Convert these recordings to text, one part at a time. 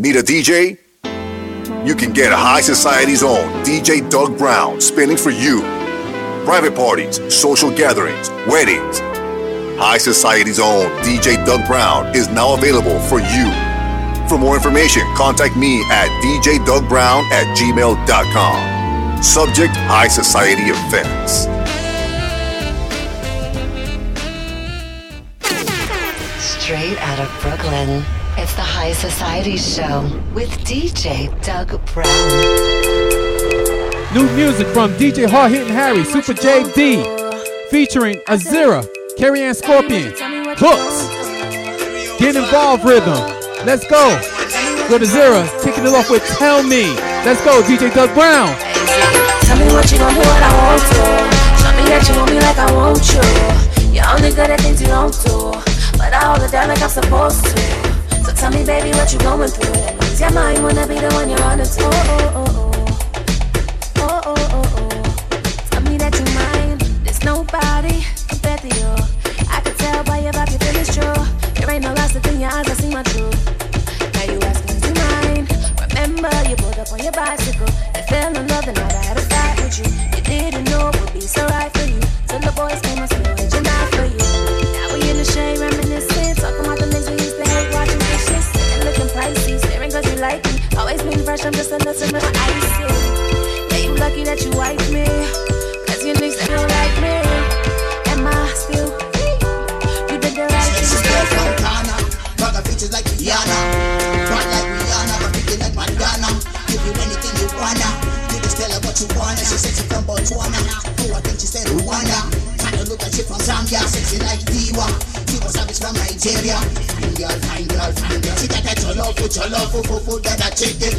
Need a DJ? You can get High Society's own DJ Doug Brown spinning for you. Private parties, social gatherings, weddings. High Society's own DJ Doug Brown is now available for you. For more information, contact me at djdougbrown at gmail.com. Subject High Society Events. Straight out of Brooklyn, it's the High Society Show with DJ Doug Brown. New music from DJ Hard Hitting Harry, Super JD, featuring Azira, Carrie Ann Scorpion, Hooks, Get Involved Rhythm. Let's go. Go to Zira, kicking it off with Tell Me. Let's go, DJ Doug Brown. Tell me what you gon' do, what I want to. Show me that you want me like I want you. You're only good at things you don't do. But I hold it down like I'm supposed to. Tell me, baby, what you going through. Lose your mind, wanna be the one you're running to. Oh, oh, oh, oh. Oh, oh, oh, oh. Tell me that you mine. There's nobody compared to you. I can tell by your vibe, you feel it's true. There ain't no lost in your eyes, I see my truth. Now you asking, is you mine? Remember, you pulled up on your bicycle and fell in love, and now I had a fight with you. You didn't know it would be so right for you. Till the boys came and still reaching out for you. Like me, always being fresh, I'm just a little bit icy. Yeah, you lucky that you me, cause your niggas like me. Am I still? You did the right thing. She's girl from Ghana, got the features like Rihanna, front like Rihanna, but thinking like Madonna. Give you anything you wanna. You just tell her what you wanna. She said she from Botswana. Oh, I think she said Rwanda. Look at she from Zambia, sexy like Diwa. She was from Nigeria. Fine girl, fine girl, fine girl. She got that that that eh.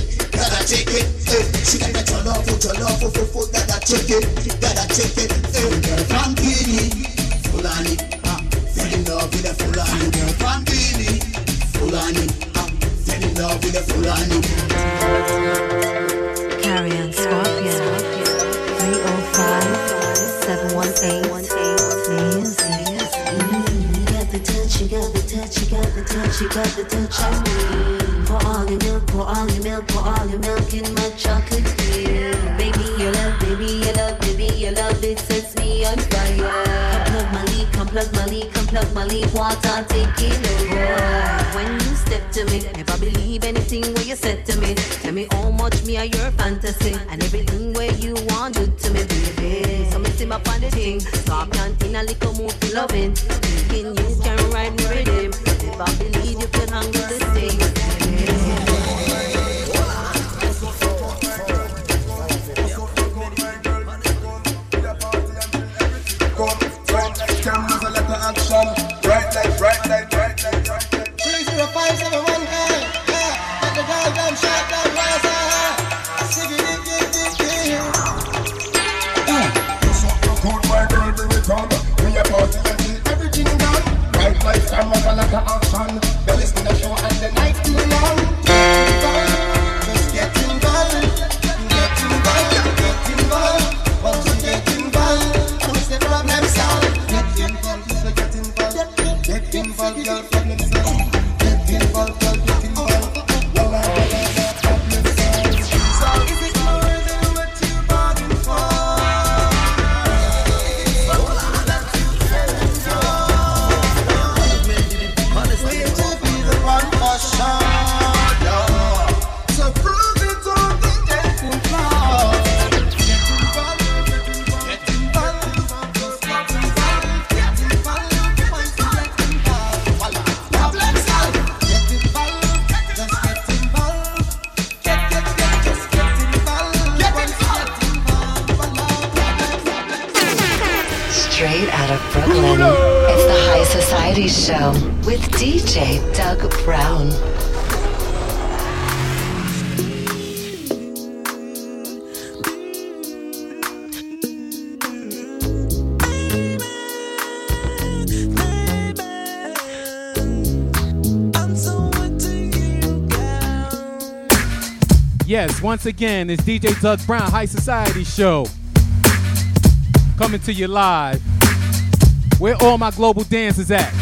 She got that that that eh. Girl from Guinea, Fulani, fell in love with a Fulani. Girl from Guinea, Fulani, fell in love with a Fulani. Carry on, Scorpion. 305. 718 You got the touch, you got the touch, you got the touch, you got the touch Pour all your milk, pour all your milk, pour all your milk in my chocolate beer Baby, your love, baby, you love, baby, you love, it sets me on fire. I plug my plug my lead, come plug my lead, water taking over. When you step to me, never believe anything what you said to me. Tell me how much me are your fantasy, and everything where you want do to me, baby. So me sim up on the thing, scorpion in a little mood to loving. Thinking you can ride me rhythm. Never believe you can handle this thing. Involved. Get Once again, it's DJ Doug Brown High Society Show. Coming to you live. Where all my global dancers at?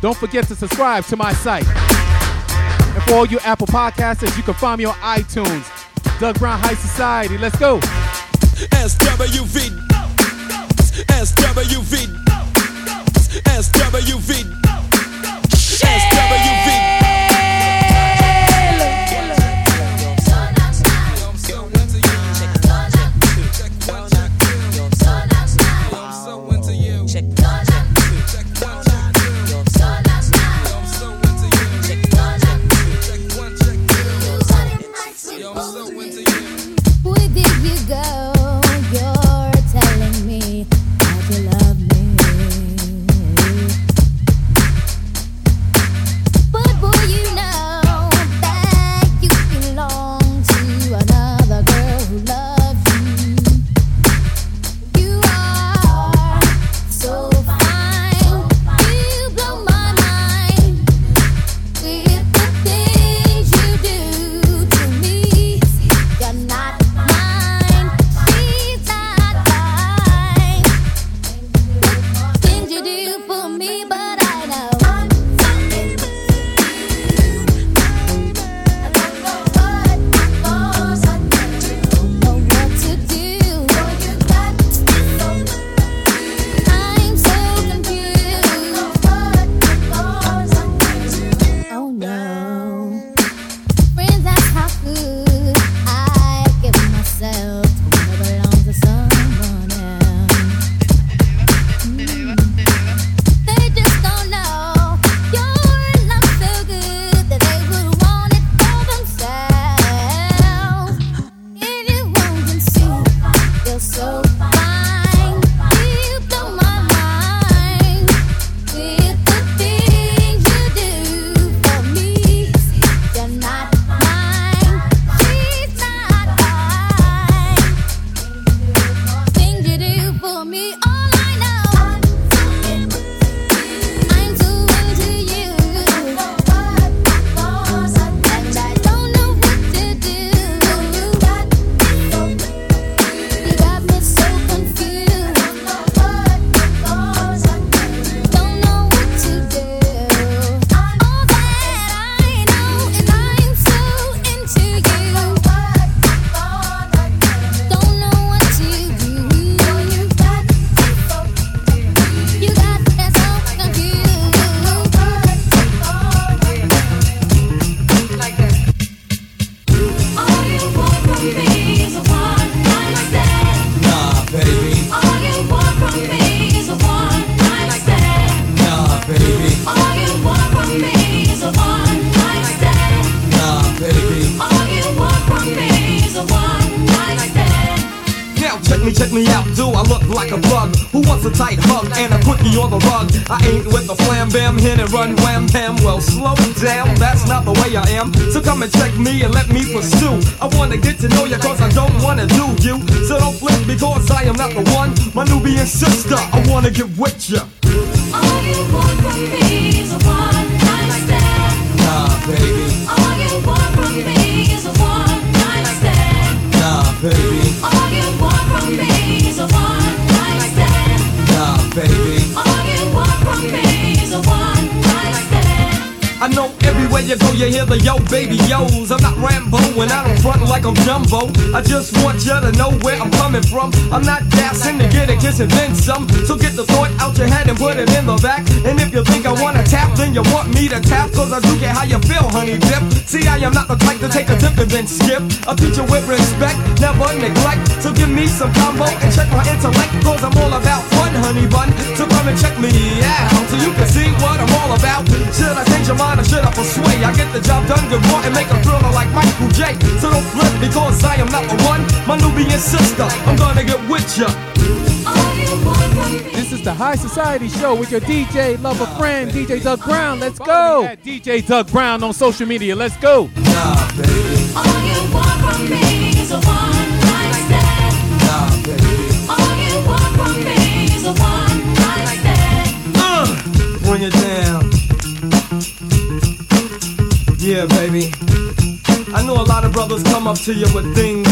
Don't forget to subscribe to my site. And for all you Apple Podcasters, you can find me on iTunes. Doug Brown High Society. Let's go. SWV. SWV. SWV. know where I'm coming from. I'm not dancing to get a kiss and then some. So get the thought out your head and put it in the back. And if you the tap Cause I do get how you feel, honey dip. See, I am not the type to take a dip and then skip. A teacher with respect, never neglect. So give me some combo and check my intellect. Cause I'm all about fun, honey bun. So come and check me out. So you can see what I'm all about. Should I change your mind or should I persuade? I get the job done good morning, and make a thriller like Michael J. So don't flip because I am not the one. My Nubian sister, I'm gonna get with ya. Oh, the High Society Show with your DJ, lover friend, DJ Doug Brown. Let's go. DJ Doug Brown on social media. Let's go. Nah, baby. All you want from Bring it down. Yeah, baby. I know a lot of brothers come up to you with things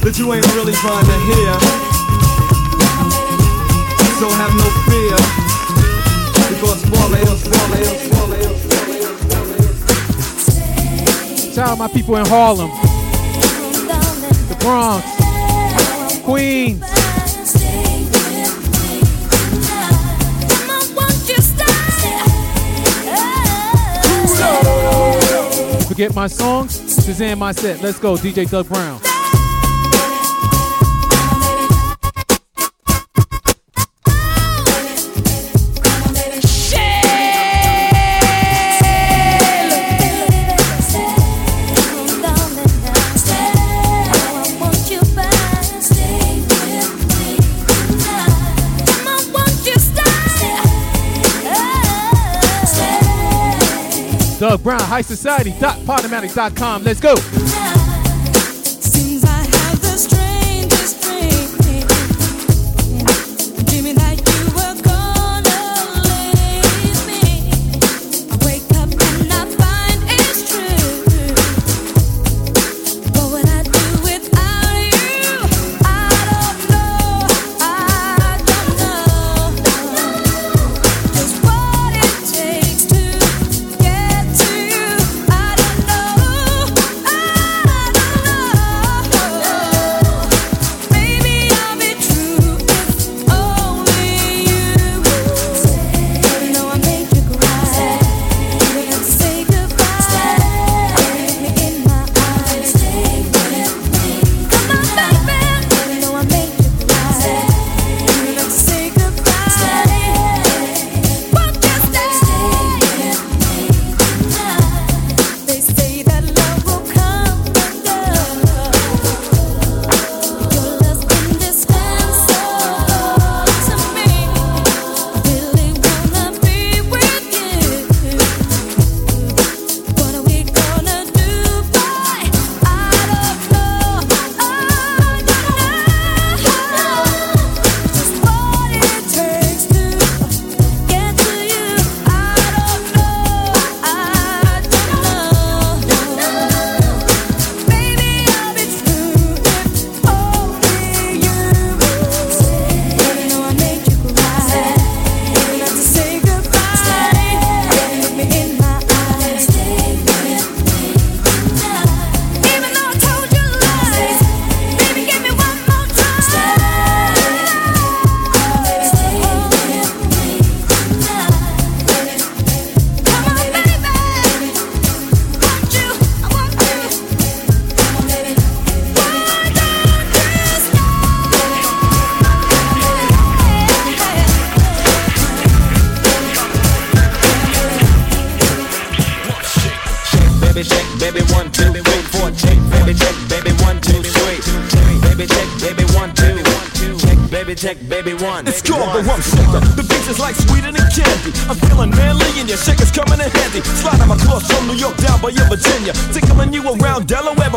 that you ain't really trying to hear. So have no fear. Because warriors, warriors, warriors. Shout out my people in Harlem, the Bronx, Queens. Forget my songs? Shazam my set. Let's go, DJ Doug Brown. Doug Brown, High Society, dot Podomatic.com. Let's go.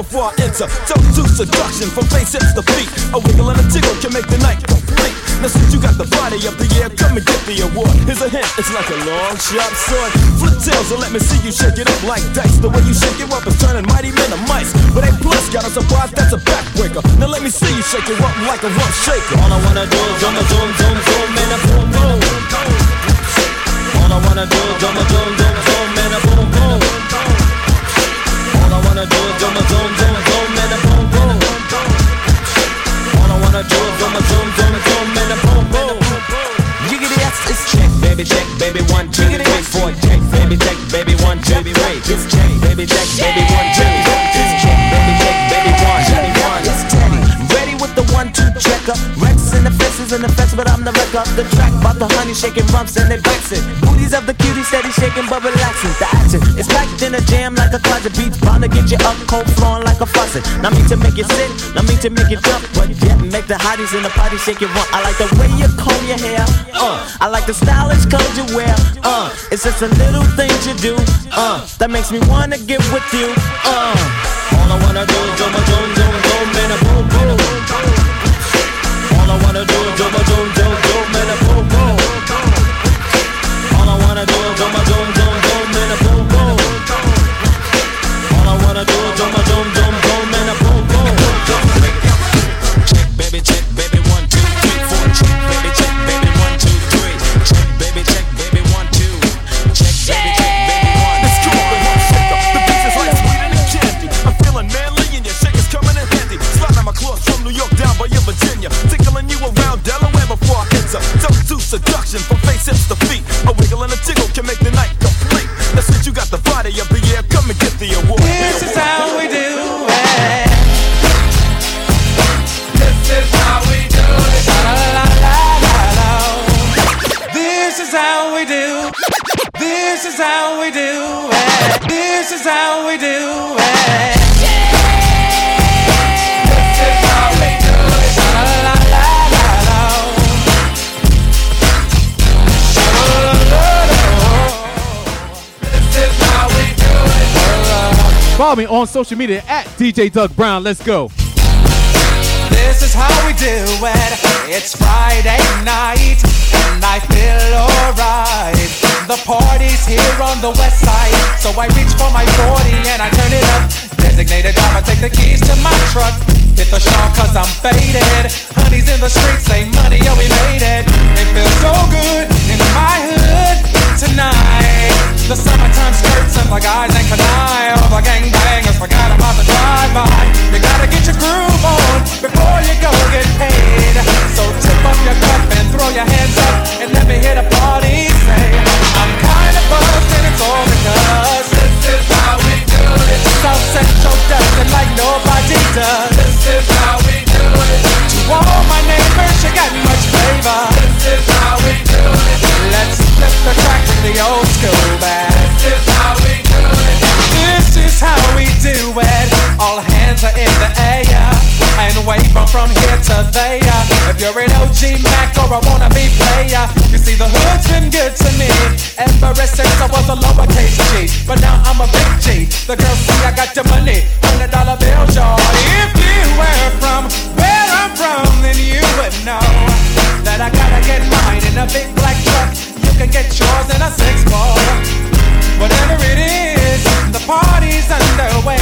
Before I enter. Toast to seduction from face hips to feet. A wiggle and a tickle can make the night complete. Now since you got the body of the year, come and get the award. Here's a hint, it's like a long sharp sword. Flip tails and let me see you shake it up like dice. The way you shake it up is turning mighty men to mice. But A plus got a surprise that's a backbreaker. Now let me see you shake it up like a rough shaker. All I wanna do is zoom, zoom, zoom, zoom, and a boom, boom. All I wanna do is zoom, zoom, zoom, baby, check, baby, one, two, it's check, baby, check, baby, one, baby, one. Ready with the one-two checker. Rex in the fences in the fence, but I'm the wreck of the track. About the honey shaking rumps and they vexing. Booties of the cutie steady shaking but relaxing. The action is packed in a jam like a closet beats, bound to get you up cold flowing like a faucet. Not me to make you sit, not me to make you jump, but yet make the hotties in the party shake it rump. I like the way you comb your hair, uh. I like the stylish clothes you wear, uh. It's just the little things you do, uh. That makes me wanna get with you, uh. All I wanna do is zoom, zoom, zoom, zoom, and a boom, boom. All I wanna do is zoom, zoom, zoom, zoom, and a boom, boom. All I wanna do is zoom, zoom, zoom, zoom, and a boom, boom. All I wanna do is zoom, Follow me on social media at DJ Doug Brown. Let's go. This is how we do it. It's Friday night, and I feel alright. The party's here on the west side, so I reach for my 40 and I turn it up. Designated driver, take the keys to my truck. Hit the shawl cause I'm faded. Honey's in the streets, say money, oh we made it. It feels so good in my hood tonight. The summertime skirts and the guys ain't canine. All the gangbangers forgot about the drive-by. You gotta get your groove on before you go get paid. So tip up your cup and throw your hands up and let me hear the party say, I'm kinda buzzed and it's all because this is how we do it. South Central it like nobody does. This is how we do it. To all my neighbors, you got much flavor. This is how we do it. Let's flip the track with the old school back. This is how we do it. This is how we do it. All hands are in the air and wave from from here to there. If you're an OG Mac or a wannabe player, you see the hood's been good to me ever since I was a lowercase G. But now I'm a big G. The girls see I got your money, hundred dollar bills, y'all. If you were from where I'm from, then you would know that I gotta get mine in a big black truck. Can get yours in a six ball. Whatever it is, the party's underway.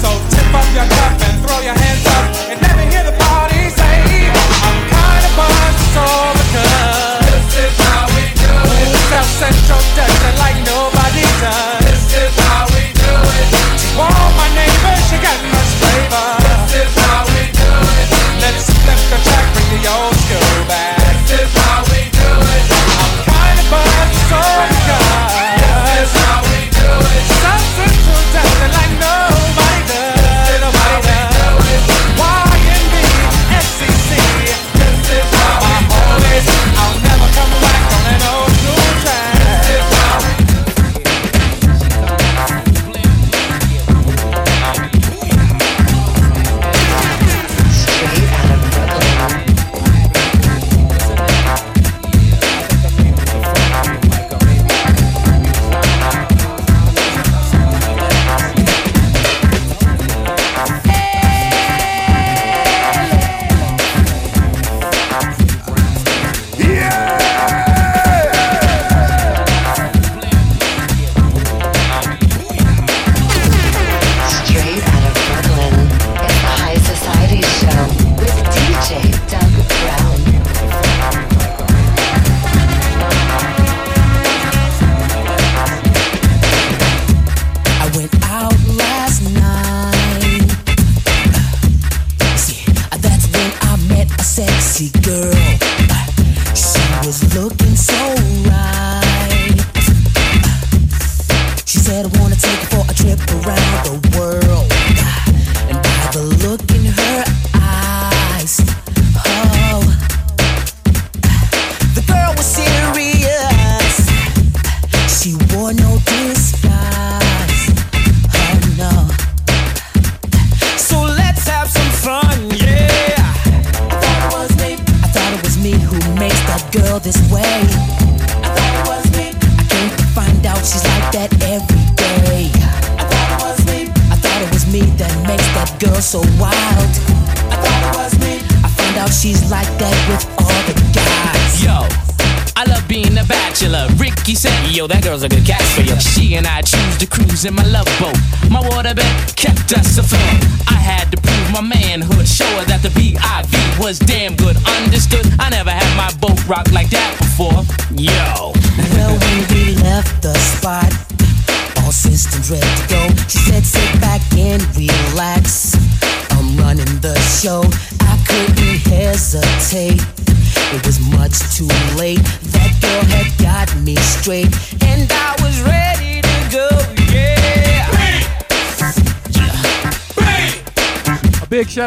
So tip up your cup and throw your hands up and let me hear the party say, I'm kinda buzzed, so because this is how we do it. South Central does it like nobody does. This is how we do it. To all my neighbors, you got much flavor. This is how we do it. Let's flip the track, bring the old school back. This is how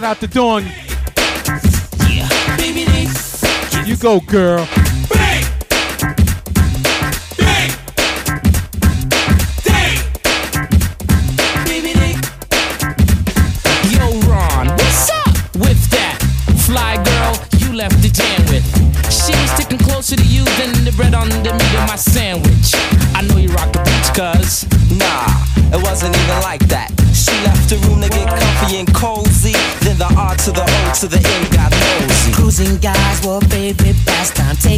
Shout out to Dawn. Yeah, Baby, you go, girl.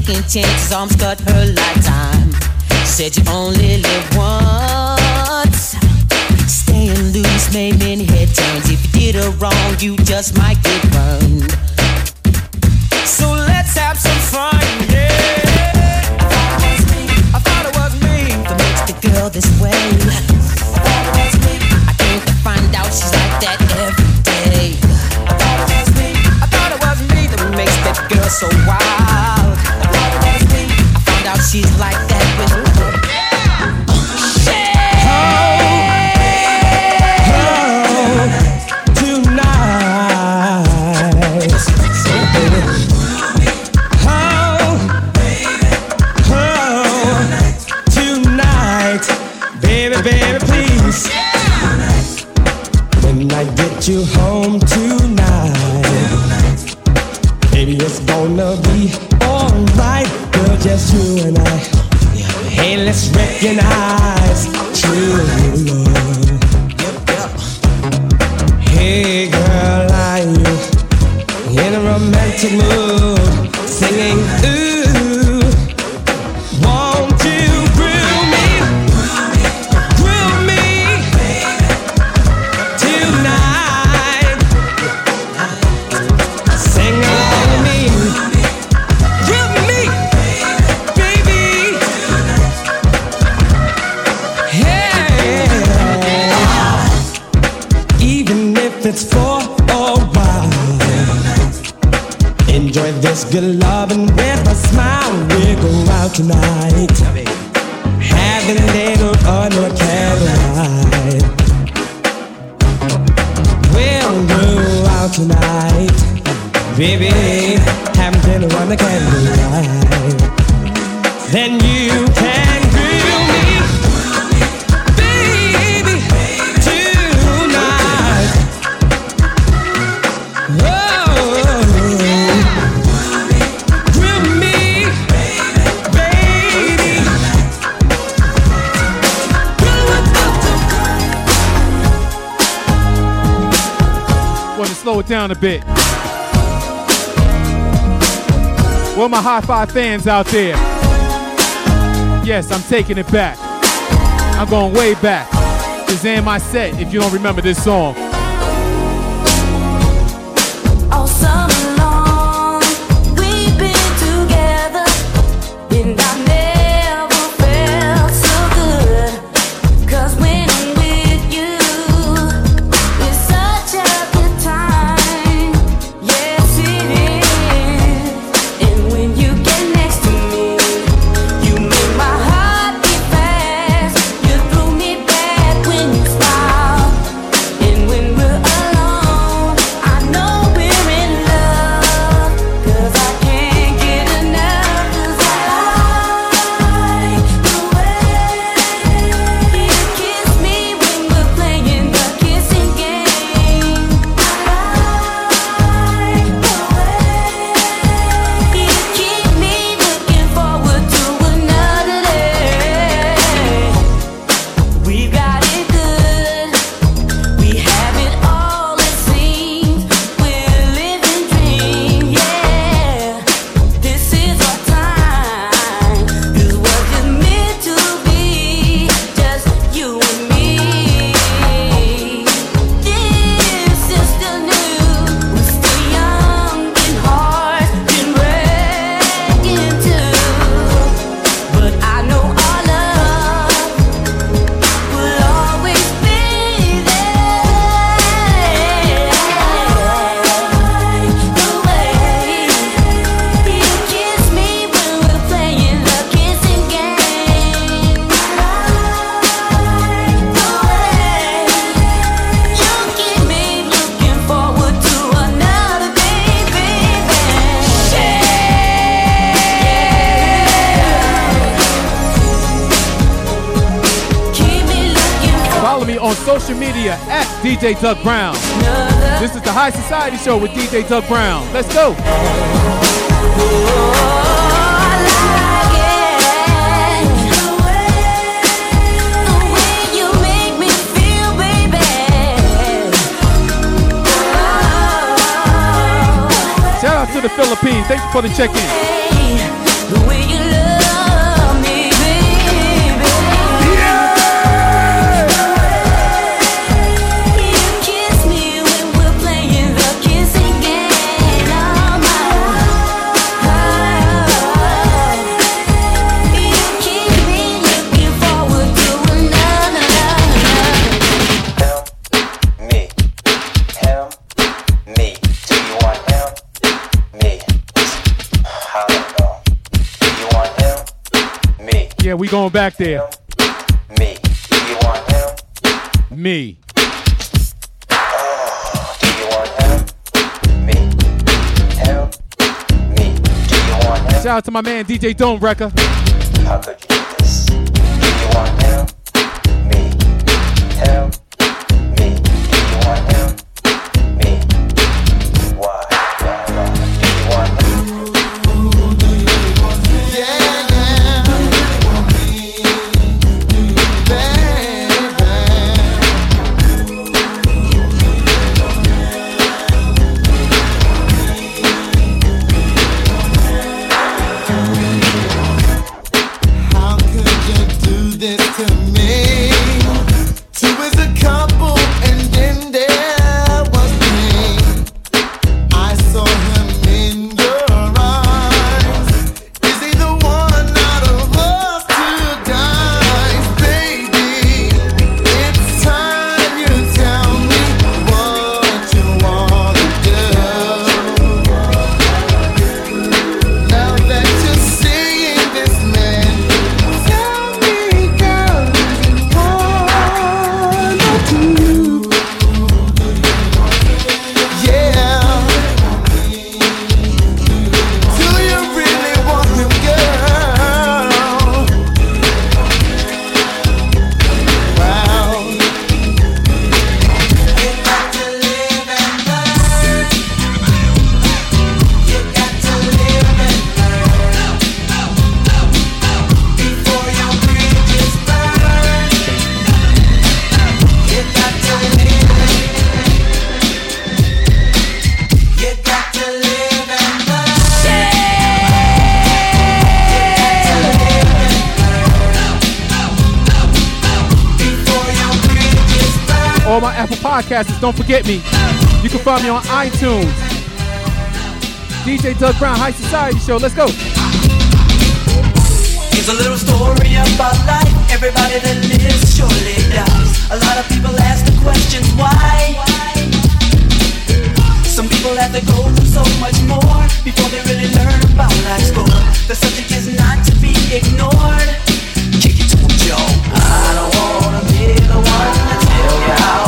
taking chances, arms cut her lifetime. Said you only live once. Staying loose made many head turns. If you did her wrong, you just might get burned. my high five fans out there. Yes, I'm taking it back. I'm going way back. Shazam my set if you don't remember this song. DJ Doug Brown. This is the High Society Show with DJ Doug Brown. Let's go. Shout out to the Philippines. Thank you for the check-in. Going back there. Me. Do you want him? Me. Do you want him? Me. Him? Me. Do you want him? Shout out to my man DJ Dome Wrecker. How could don't forget me. You can find me on iTunes. DJ Doug Brown High Society Show. Let's go. Here's a little story about life. Everybody that lives surely dies. A lot of people ask the questions why. Some people have to go through so much more before they really learn about life's goal. The subject is not to be ignored. Kick it to to 'em, Joe. I don't wanna be the one to tell you how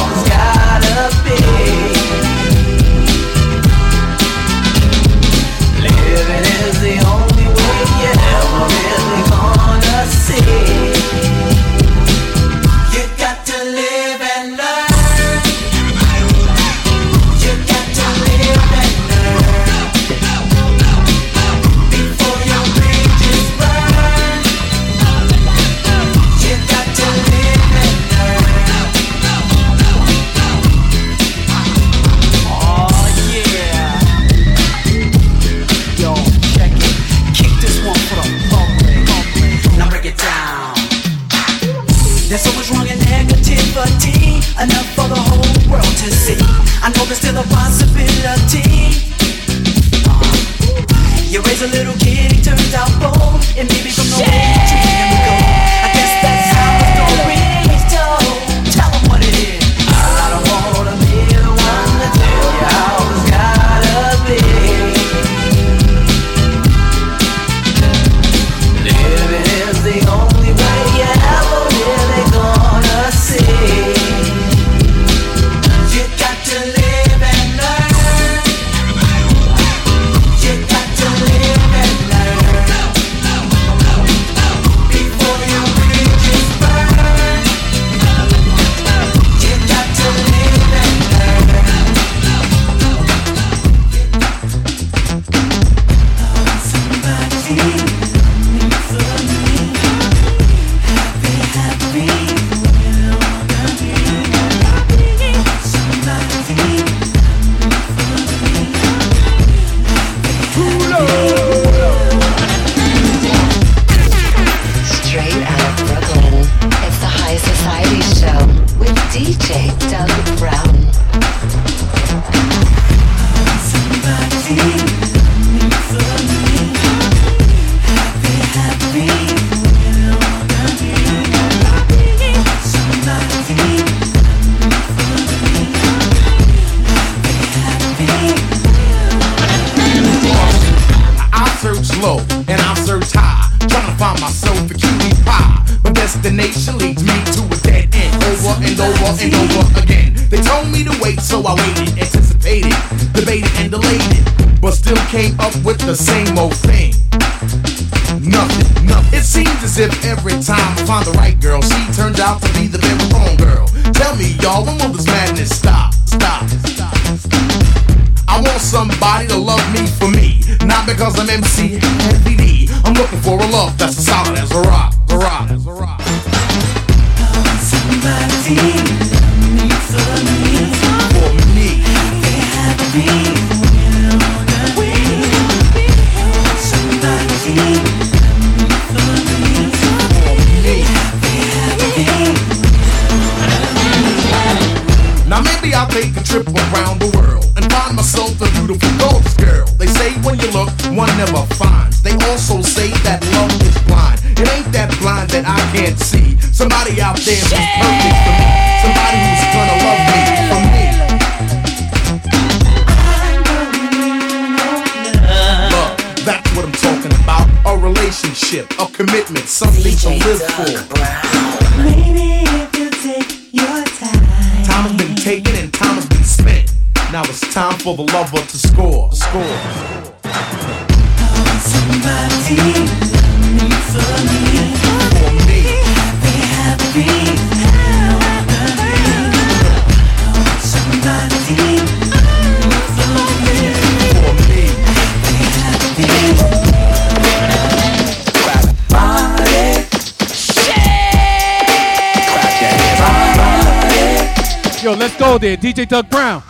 Yo, let's go there. DJ Doug Brown.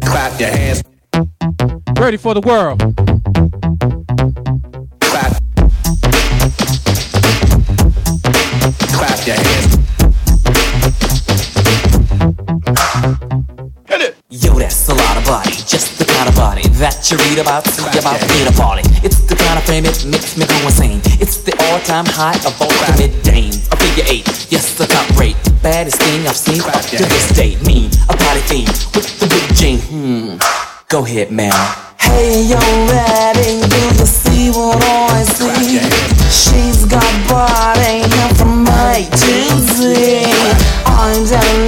Clap your hands. Ready for the world. Clap. Clap your hands. Hit it. Yo, that's a lot of body. Just the kind of body that you read about, see about about, hear about. It's the kind of fame it makes me go insane all-time high above the mid-dame. A figure eight, yes, the top rate. Baddest thing I've seen up to this day. Mean, a party theme with the big jean. Hmm, go ahead, man. Hey, yo, lady, do you see what I see? She's got body, and from A to Z. I'm down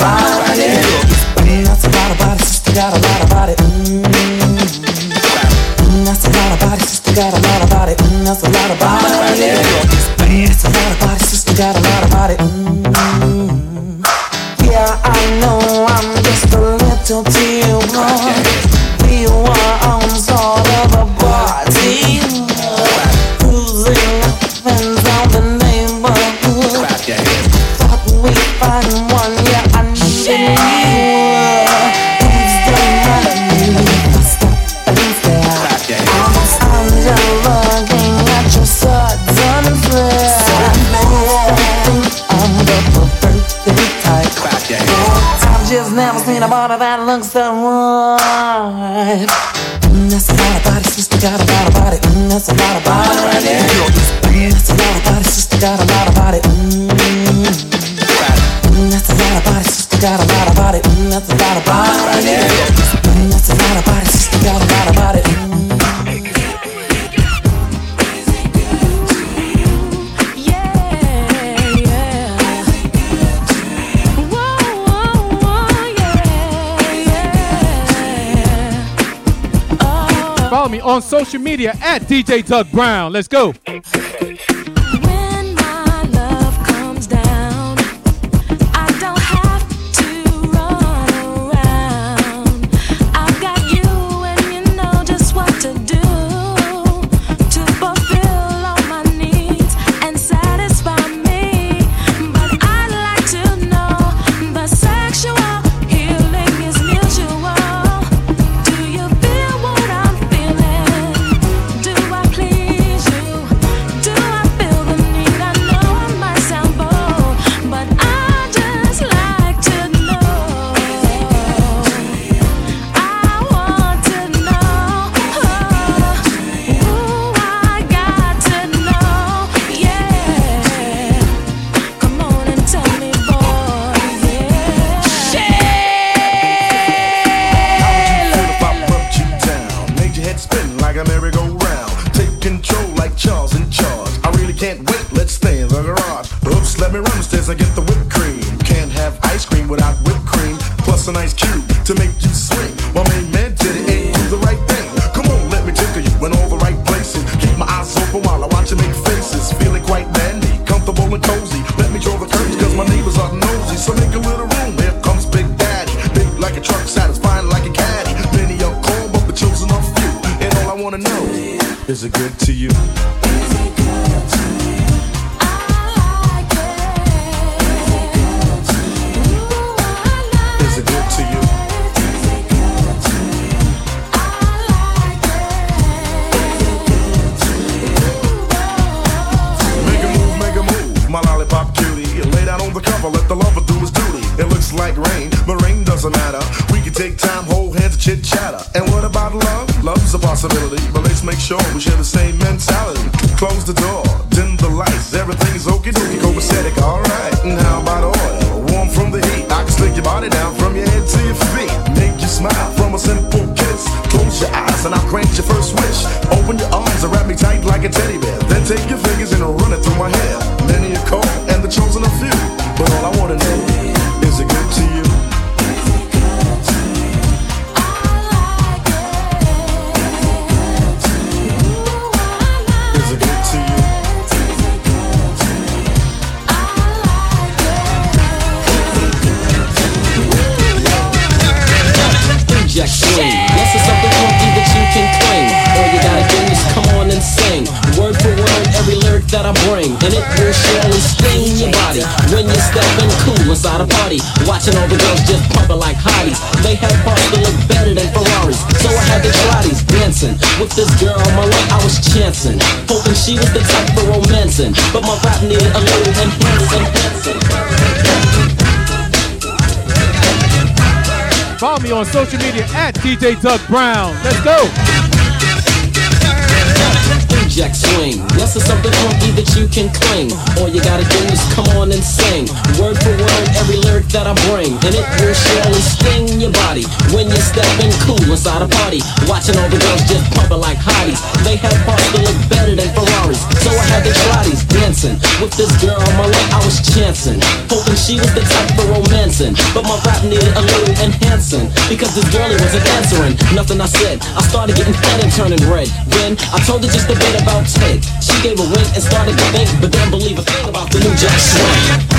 nobody. about looks mm, that's a lot of body, sister got a lot of body. Mm, that's a lot of body right there. That's a lot of body, sister got a lot of body. Mm, mm that's a lot of body, sister got a lot of body. Mm, that's a lot of body right there. on social media at DJ Doug Brown. Let's go. DJ Doug Brown. Let's go. Jack swing. Less of something funky that you can cling. All you gotta do is come on and sing. Word for word, every lyric that I bring. And it will surely sting your body when you're stepping cool inside a party. Watching all the girls just pumping like hotties. They had parts that look better than Ferraris. So I had the try dancing. With this girl on my lap, I was chancing. Hoping she was the type for romancing. But my rap needed a little enhancing. Because this girlie wasn't answering. Nothing I said. I started getting fed and turning red. Then I told her just a bit about Ted. She gave a wink and started to think, but then believe a thing about the new Jack Swing.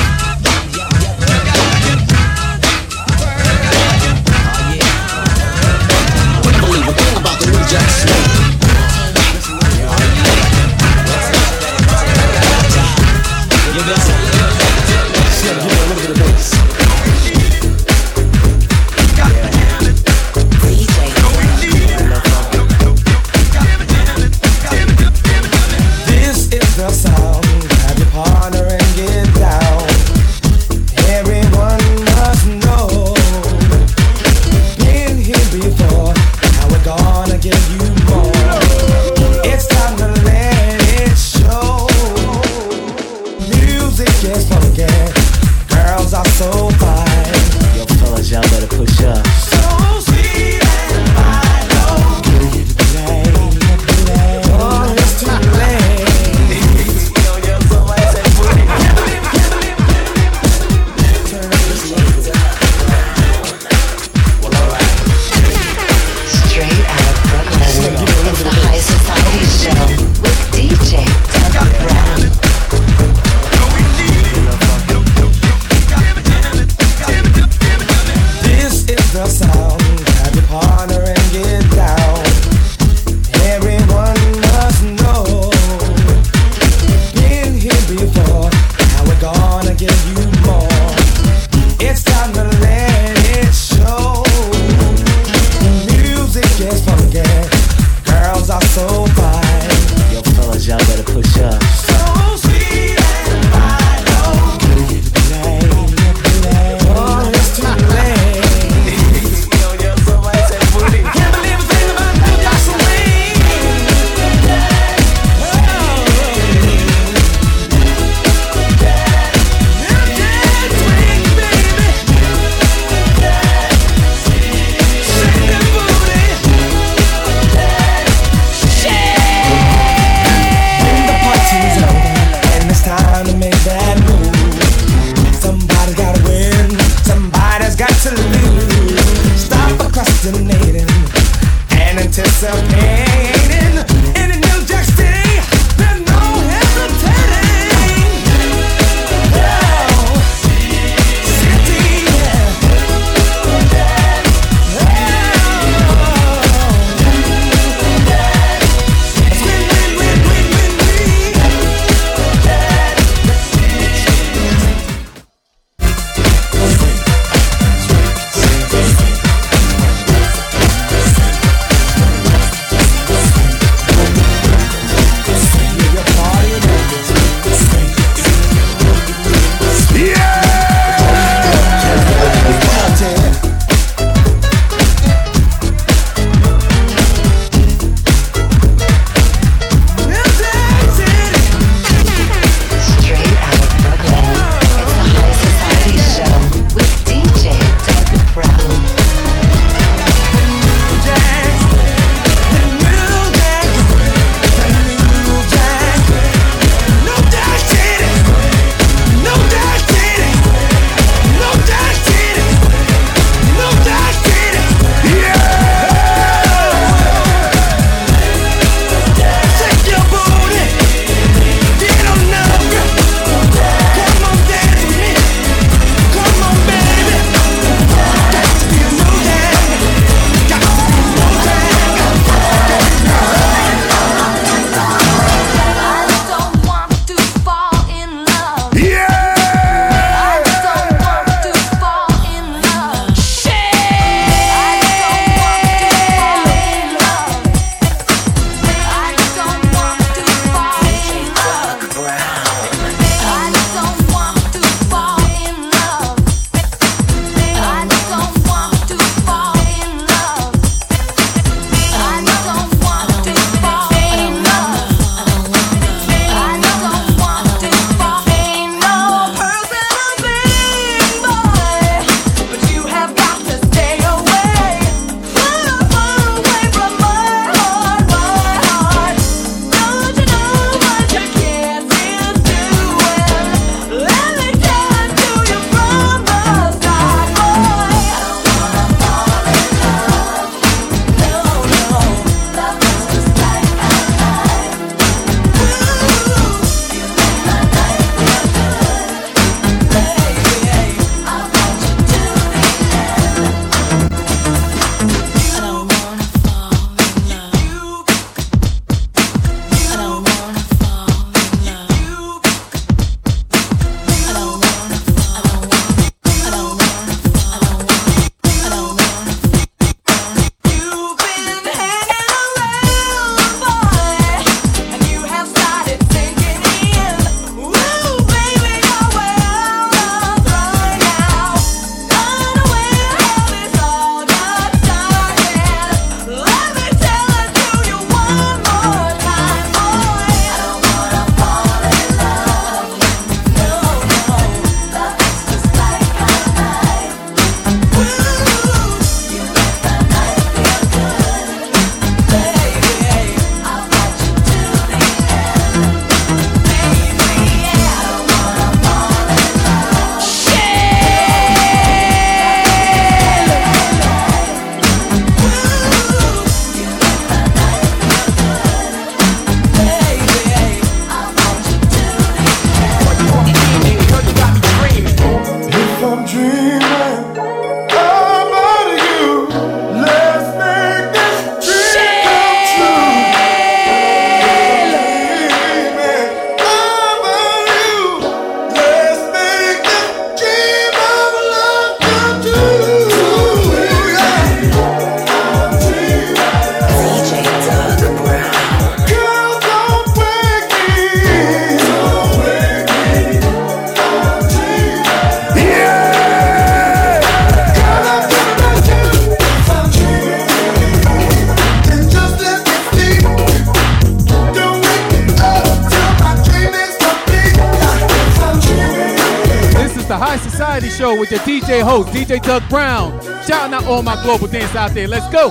DJ Doug Brown. Shouting out all my global dance out there. Let's go.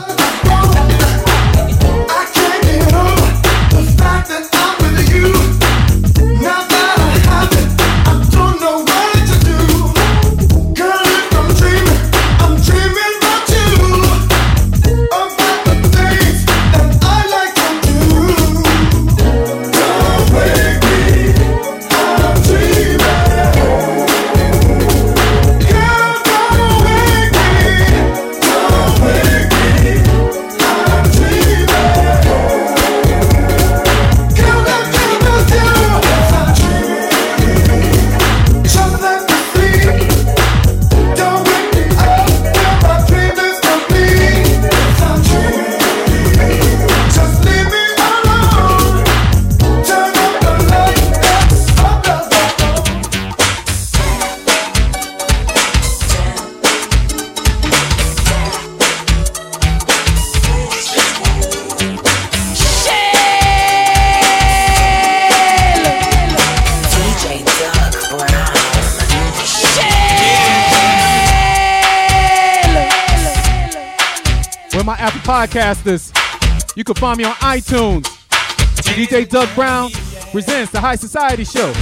my Apple Podcasters. You can find me on iTunes. DJ Doug Brown presents the High Society Show.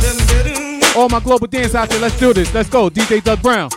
All my global dance out there, let's do this. Let's go, DJ Doug Brown.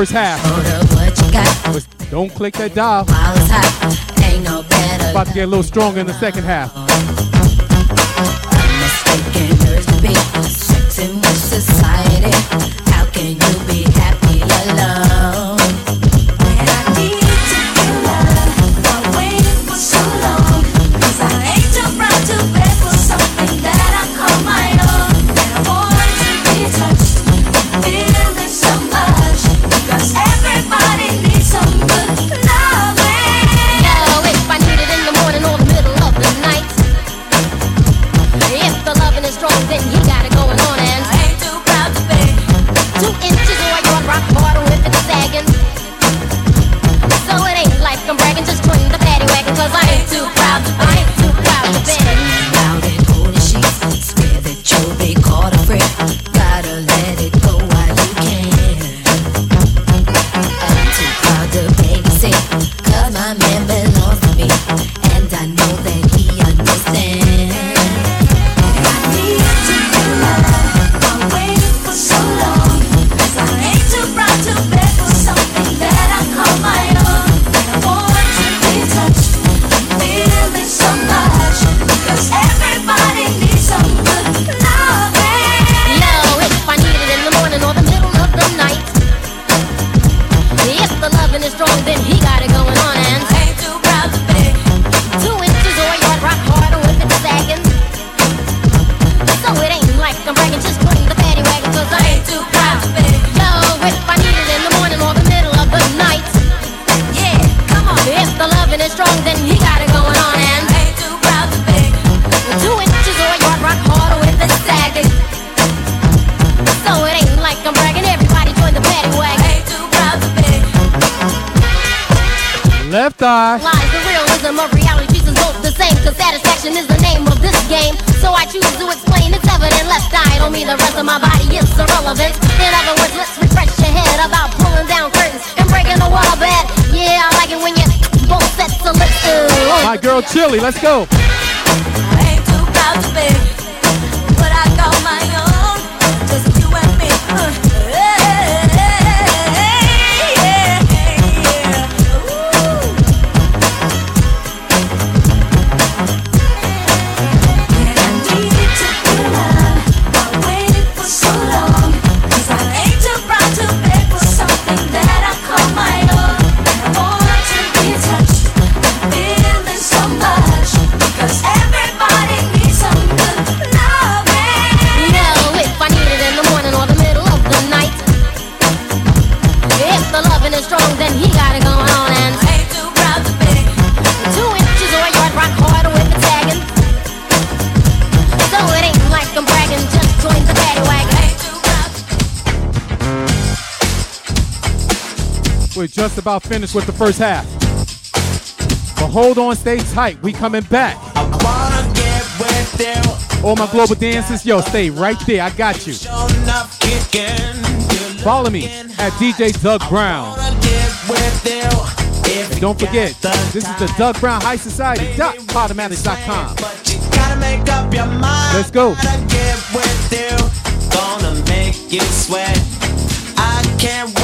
first half. Don't click that dial. About to get a little stronger in the second half. finished with the first half. But hold on, stay tight. We coming back. All my global dancers, yo, stay right there. I got you. Follow me at DJ Doug Brown. And don't forget, this is the Doug Brown High Society. Podomatic.com. Let's go. Gonna make you sweat. I can't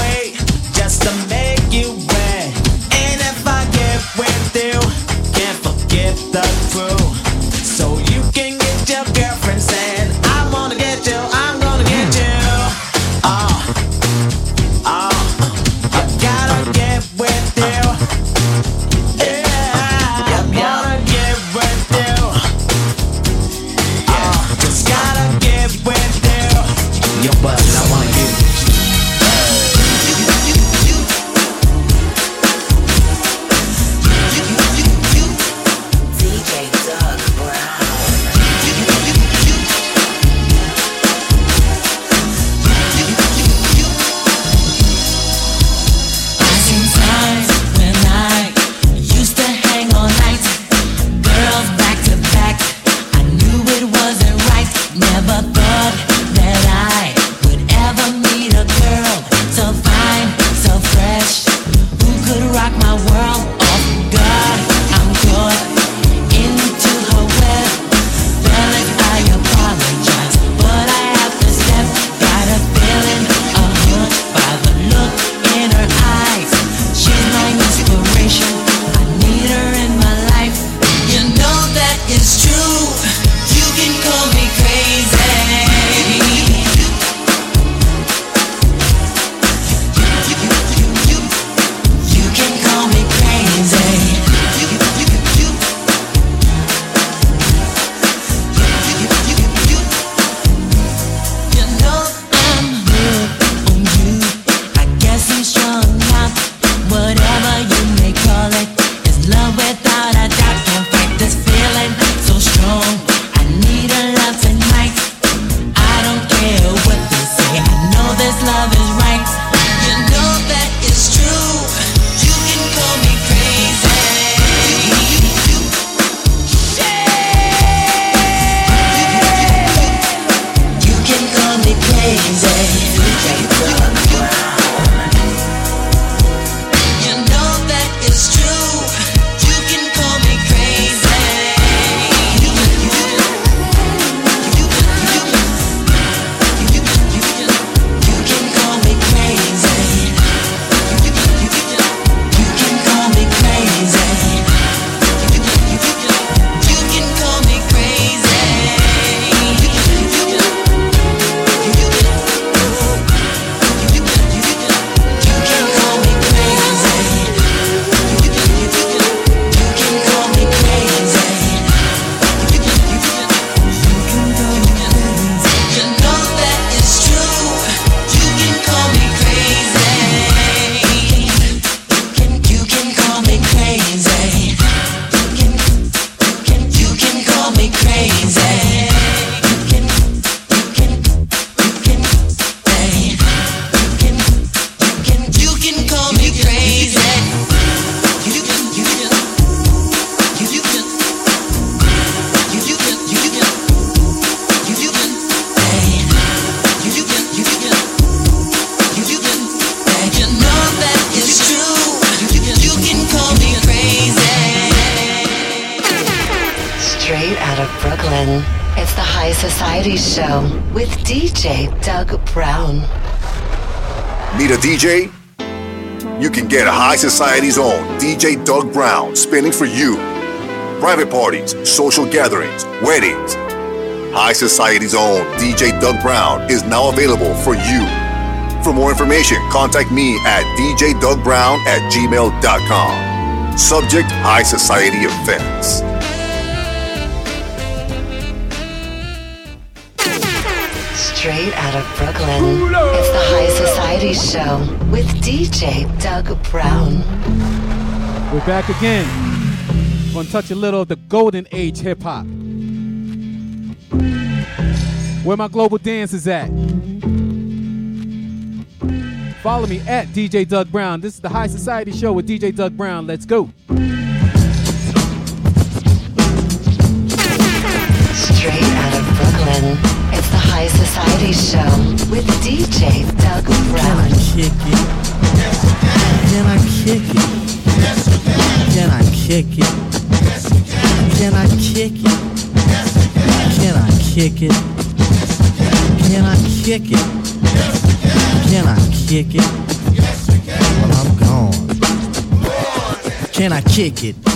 You can get high society's own DJ Doug Brown spinning for you. Private parties, social gatherings, weddings. High society's own DJ Doug Brown is now available for you. For more information, contact me at djdougbrown at gmail.com. Subject High Society Events. Straight out of Brooklyn, it's the High Society Show with DJ Doug Brown. We're back again. Gonna touch a little of the golden age hip hop. Where my global dance is at? Follow me at DJ Doug Brown. This is the High Society Show with DJ Doug Brown. Let's go. Straight out of Brooklyn, High Society Show with DJ Doug Brown. kick it? Can I kick it? Can I kick it? Can I kick it? Can I kick it? Can I kick it? Can I kick it? Well, I'm gone. Can I kick it?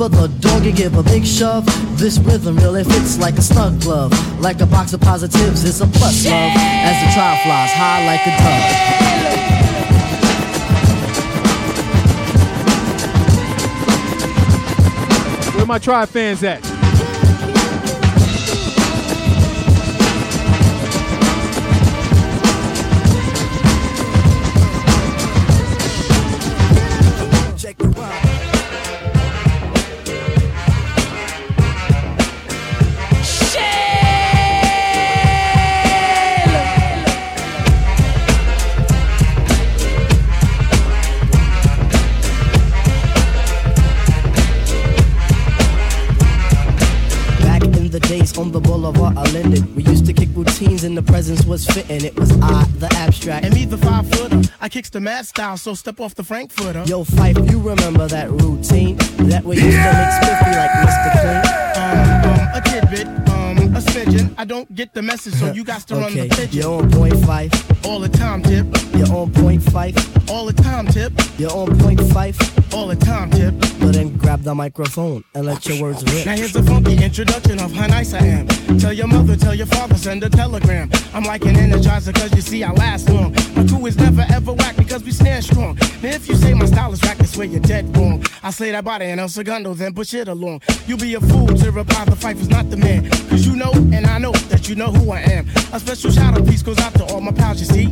nipper the dog and give a big shove. This rhythm really fits like a snug glove. Like a box of positives, it's a plus love. As the trial flies high like a dove. Where my tribe fans at? Days on the boulevard, I lended. We used to kick routines and the presence was fitting. It was I, the abstract. And me, the five footer. I kicks the mad style, so step off the Frankfurter. Yo, Phife, you remember that routine? That way you still make spiffy like Mr. Clean? Um, um, a tidbit, um, a smidgen. I don't get the message, so you got to run Okay, the pigeon. you're on point five. All the time, tip. You're on point five. All the time, tip. You're on point five. All the time, tip. But then grab the microphone and let your words rip. Now here's a funky introduction of how nice I am. Tell your mother, tell your father, send a telegram. I'm like an energizer, cause you see I last long. My crew is never ever whack because we stand strong. Now if you say my style is whack, that's where you're dead wrong. I slay that body and El Segundo, then push it along. You be a fool to reply the fight not the man. Cause you know, and I know that you know who I am. A special shout out piece goes out to all my pals, you see.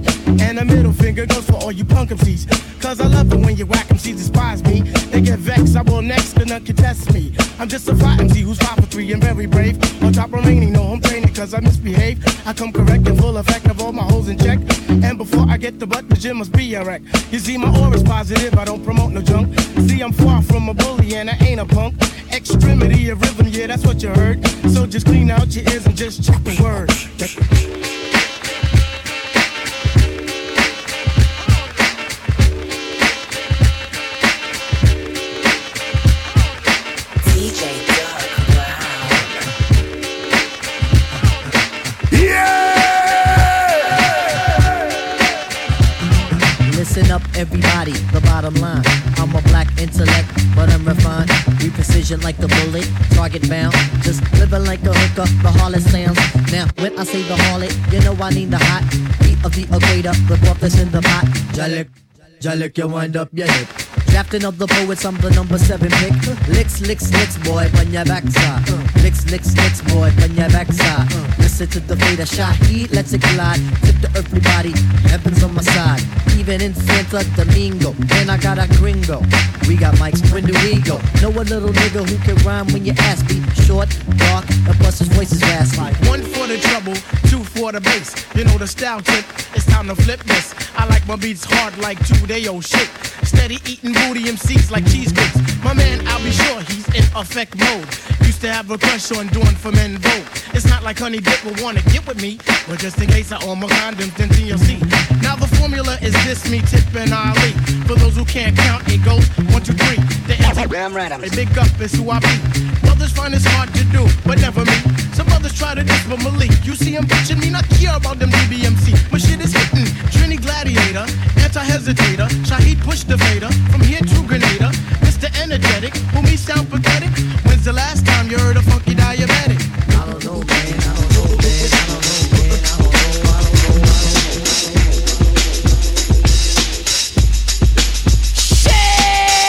And a middle finger goes for all you punk MCs. Cause I love it when you whack MCs despise me. They get vexed, I will next, gonna contest me. I'm just a fly MC who's five for three and very brave. On top remaining, no home training cause I misbehave. I come correct and full effect of all my holes in check. And before I get the butt, the gym must be a wreck. You see, my aura's positive, I don't promote no junk. See, I'm far from a bully and I ain't a punk. Extremity of rhythm, yeah, that's what you heard. So just clean out your ears and just check the word. Bottom line. I'm a black intellect, but I'm refined. We precision like the bullet, target bound. Just living like a hooker, the harlot sounds. Now, when I say the harlot, you know I need the hot beat of the equator. The broth that's in the pot. Jalik, Jalik, you wind up your hip. Drafting of the poets, I'm the number seven pick. Licks, licks, licks, boy, on your backside. Licks, licks, licks, boy, on your backside. Listen to the fader shot, heat, let's it collide. Tip the earthly body, heaven's on my side. Even in Santo Domingo, and I got a gringo. We got mics, when do we go? Know a little nigga who can rhyme when your ass beat short, dark, and plus his voice is raspy. One for the trouble, two for the bass. You know the style tip, it's time to flip this. I like my beats hard like two day old shit. Steady eating booty MCs like cheesecakes. My man, I'll be sure he's in effect mode. Used to have a crush on doing for men vote. It's not like Honey Dip will wanna get with me, but just in case I own my condoms, then TLC. Now the formula is this, me, Tip, and Ali. For those who can't count, it goes one, two, three. The Damn right, I'm. A big up is who I be. Brothers find it's hard to do, but never me. Some brothers try to diss but Malik. You see him bitching me, not care about them DBMC. My shit is hitting. Trini Gladiator, anti-hesitator. Shaheed push the fader. From here to Grenada. Mr. Energetic, who me sound pathetic. When's the last time you heard a funky diabetic?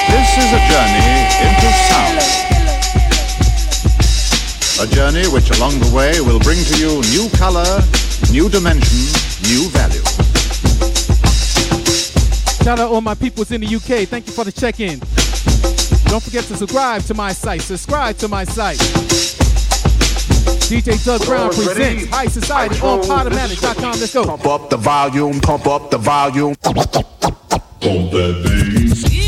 This is a journey into sound. A journey which along the way will bring to you new color, new dimension, new value. Shout out all my peoples in the UK. Thank you for the check-in. Don't forget to subscribe to my site. Subscribe to my site. DJ Doug Brown presents High Society on Podomatic.com. Let's go. Pump up the volume, pump up the volume. Pump that bass.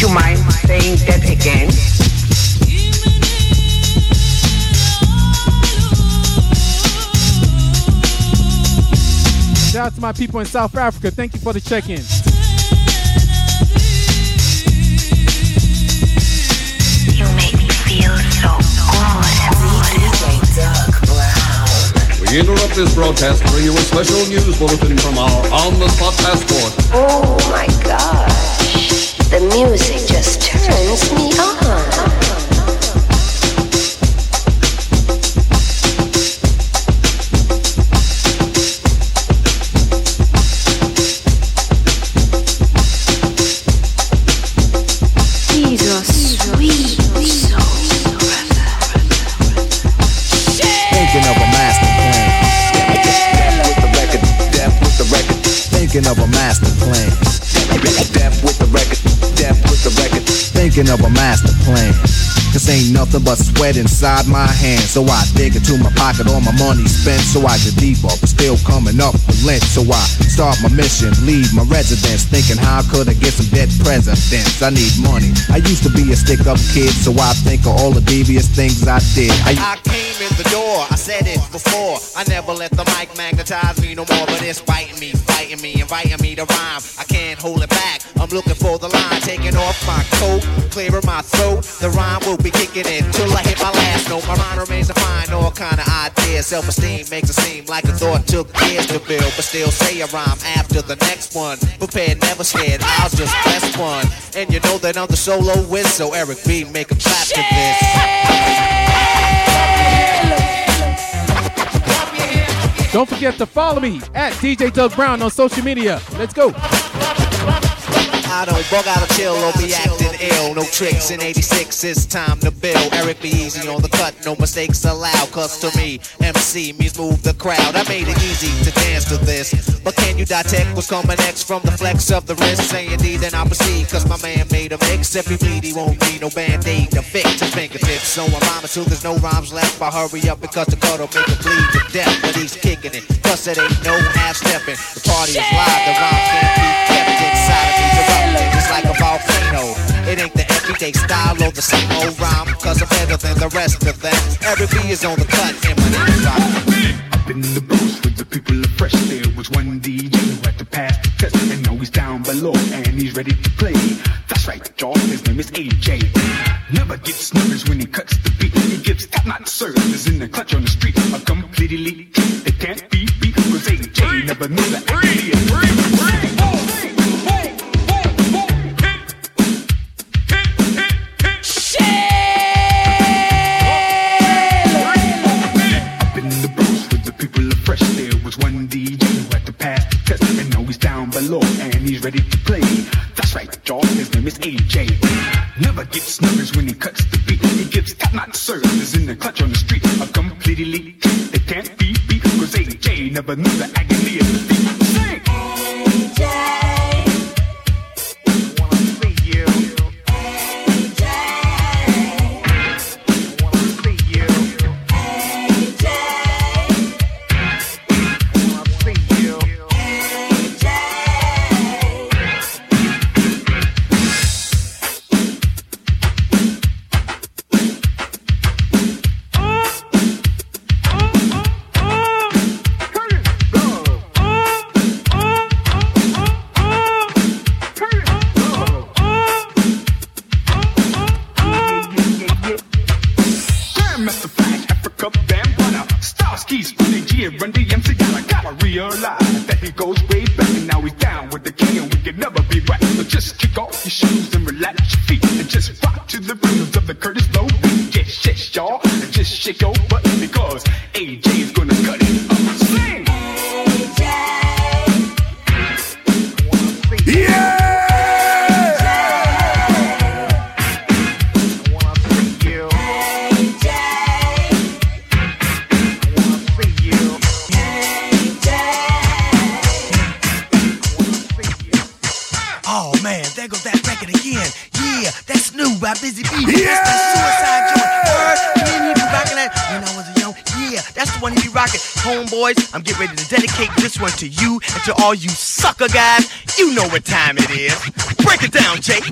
Would you mind saying that again? Shout out to my people in South Africa. Thank you for the check-in. You make me feel so good. We interrupt this broadcast to bring you a special news bulletin from our on-the-spot passport. Oh my gosh. The music just turns me on. These are sweet. Thinking of a master, man. With the record. With the record. Making up a master Thinking of a master plan. Cause ain't nothing but sweat inside my hands. So I dig into my pocket, all my money spent. So I get deeper, but still coming up with lint. So I start my mission, leave my residence. Thinking how could I get some dead presidents? I need money. I used to be a stick up kid, so I think of all the devious things I did. I, I came in the door, I said it before. I never let the mic magnetize me no more, but it's biting me, fighting me, inviting me to rhyme. I can't hold it back. I'm looking for the line, taking off my coat, clearing my throat. The rhyme will be kicking in till I hit my last note. My mind remains defined, no all kind of ideas. Self-esteem makes it seem like a thought took years to build, but still say a rhyme after the next one. Prepared, never scared. I'll just press one, and you know that I'm the solo whiz, so Eric B make a clap to this. Don't forget to follow me at DJ Doug Brown on social media. Let's go. I don't bug out of chill or be acting ill. No tricks in 86, it's time to build. Eric B easy on the cut, no mistakes allowed. Cause to me, MC means move the crowd. I made it easy to dance to this. But can you detect what's coming next from the flex of the wrist? Say indeed, then I proceed. Cause my man made a mix. If he bleed, he won't need no band aid to fix his fingertips. So I'm rhyming till there's no rhymes left. I hurry up because the cut'll make him bleed to death. But he's kicking it, cause it ain't no half stepping. The party is live, the rhyme can't be like a volcano. It ain't the everyday style or the same old rhyme. Cause I'm better than the rest of them. Eric B is on the cut, and my name is Rock. Up in the booth with the people of fresh. There was one DJ who had to pass the test, and now he's down below and he's ready to play. That's right, y'all. His name is AJ. Never gets nervous when he cuts the beat. He gives top-notch service in the clutch on the street. A completely elite that can't be beat. Cause AJ never knew that. And he's ready to play. That's right, y'all. His name is AJ. Never gets nervous when he cuts the beat. He gives top-notch service in the clutch on the street. A complete elite that can't be beat. Cause AJ never knew the agony of defeat. Realize that he goes way back, and now he's down with the king, and we can never be right. So just kick off your shoes and relax your feet, and just rock to the rhythms of the Kurtis Blow beat. Yes, yes, y'all, and just shake your Homeboys, I'm getting ready to dedicate this one to you and to all you sucker guys. You know what time it is. Break it down, Jake.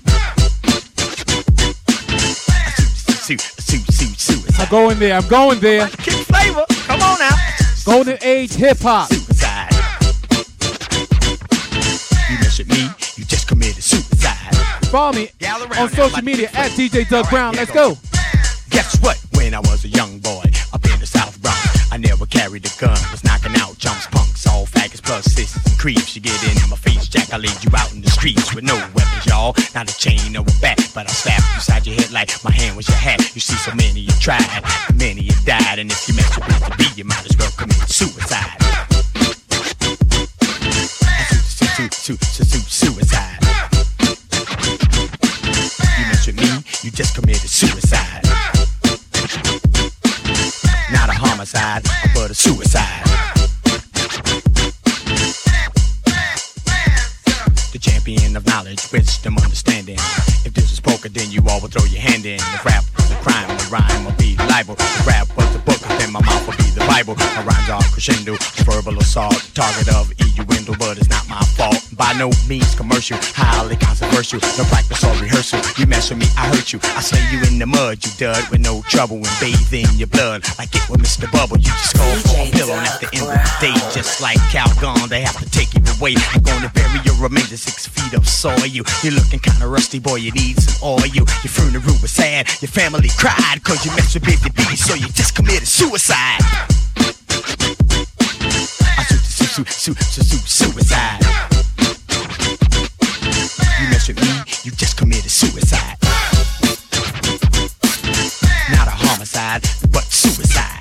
Suicide. I'm going there. I'm going there. Kick flavor. Come on now. Golden Age Hip Hop. Suicide. You mess with me, you just committed suicide. Follow me on social media at DJ Doug Brown. Let's go. Guess what? When I was a young boy up in the South Never carried a gun. Was knocking out chumps, punks, all faggots plus sisters and creeps. You get in my face, Jack. I laid you out in the streets with no weapons, y'all. Not a chain or a bat, but I slapped you your head like my hand was your hat. You see, so many you tried, many you died, and if you mess with the beat, you might as well commit suicide. Su- su- su- su- Suicide. Homicide, but a suicide. The champion of knowledge, wisdom, understanding. If this is poker, then you all will throw your hand in. The rap was a crime, the rhyme will be libel. If rap was a book, then my mouth will be the Bible. My rhymes are crescendo, verbal assault, target of innuendo, but it's not my fault. By no means commercial, highly controversial. No practice or rehearsal. You mess with me, I hurt you. I slay you in the mud, you dud, with no trouble and bathe in your blood. Like get with Mr. Bubble, you just call for a pillow. At the end of the day, just like Calgon, they have to take you away. I'm gonna bury your remainder six feet of soil. You, you're looking kinda rusty, boy. You need some oil. You, Your funeral was sad. Your family cried, cause you messed with Baby B, so you just committed suicide. I suicide. You just committed suicide. Not a homicide, but suicide.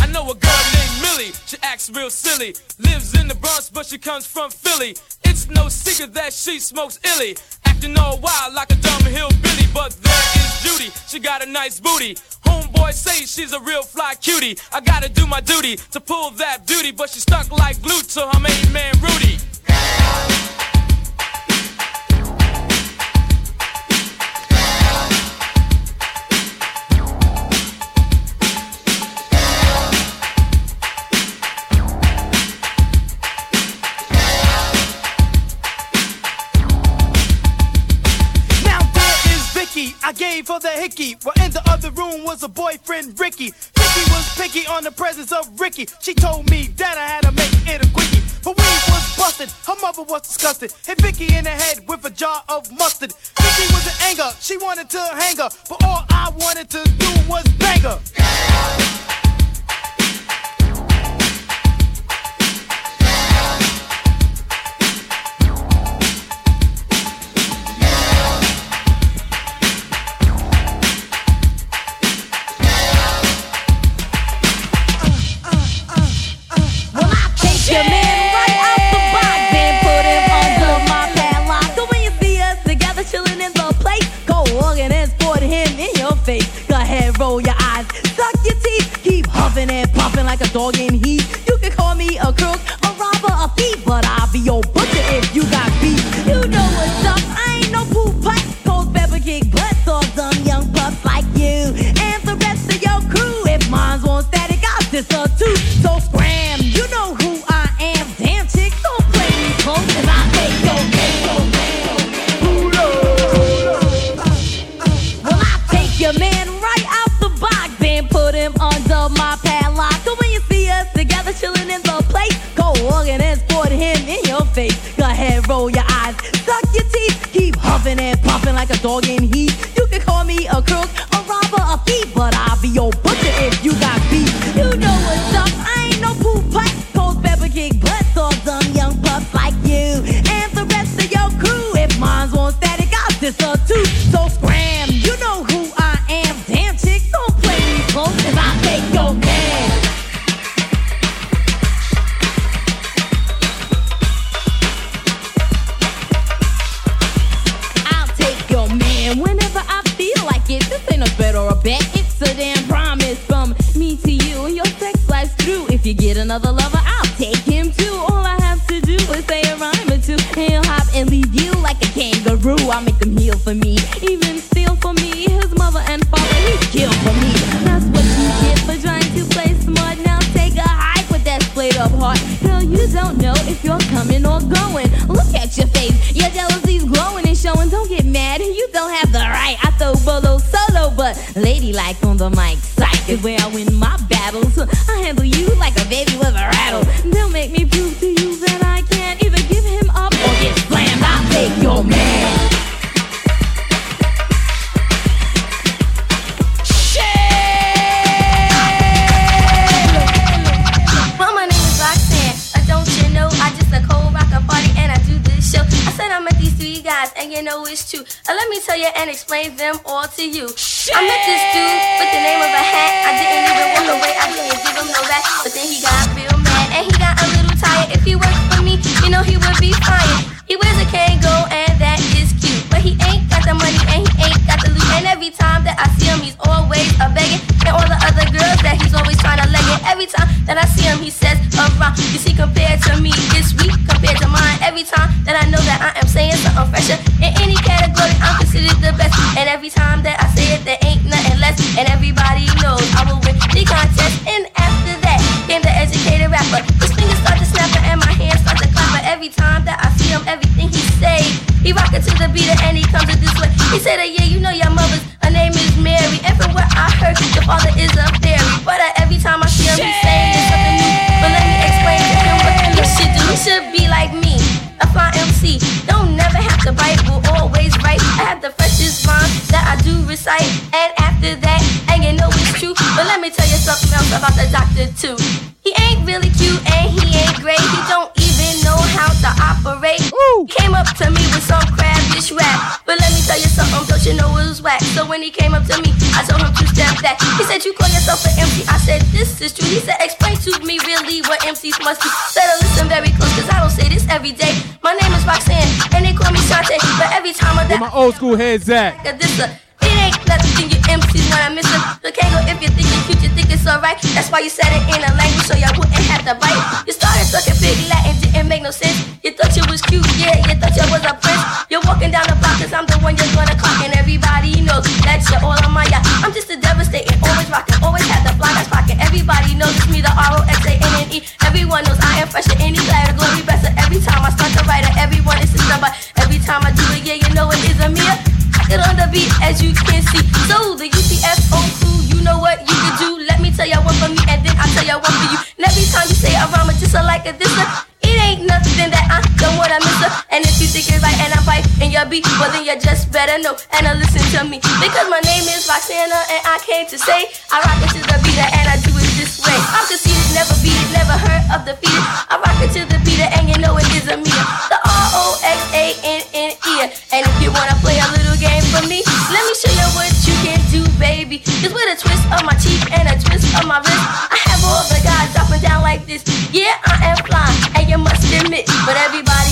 I know a girl named Millie. She acts real silly. Lives in the Bronx, but she comes from Philly. It's no secret that she smokes illy acting all wild like a dumb hillbilly, but there is Judy. She got a nice booty. Homeboy say she's a real fly cutie. I gotta do my duty to pull that beauty, but she stuck like glue to her main man Rudy. for the hickey. While in the other room was a boyfriend, Ricky. Vicky was picky on the presence of Ricky. She told me that I had to make it a quickie. But we was busted, her mother was disgusted. Hit Vicky in the head with a jar of mustard. Vicky was in anger, she wanted to hang her. But all I wanted to do was bang her. MCs must be. Better listen very close, cause I don't say this every day. My name is Roxanne, and they call me Shante. But every time I Where my old school heads at? like a disser. It ain't nothing you MCs when I miss it. The Kangol, if you think you're cute, you think it's alright. That's why you said it in a language so y'all wouldn't have to bite. You started talking big Latin, didn't make no sense. You thought you was cute, yeah, you thought you was a prince. You're walking down the block cause I'm the one you're gonna clock, and everybody knows that you're all on my yacht. I'm just a devastating, always rocking, always had the fly pocket. Everybody knows it's me, the R O X A N E. Everyone knows I am fresh in any category. Best every time I start to write it, everyone is sister, but every time I do it, yeah, you know it is a me. Get on the beat as you can see. So the UTFO crew, you know what you can do. Let me tell you one for me and then I'll tell you one for you. And every time you say a rhyme, just a like a this. That And if you think it's right and I'm right in your beat, well then you just better know and listen to me. Because my name is Roxanne and I came to say I rock it to the beat and I do it this way. I'm conceited, never beat it, never heard of defeated. I rock it to the beat and you know it is a me. The R O X A N N E. And if you wanna play a little game for me, let me show you what you can do, baby. Cause with a twist of my cheek and a twist of my wrist, I have all the guys dropping down like this. Yeah, I am flying, and you must admit, but everybody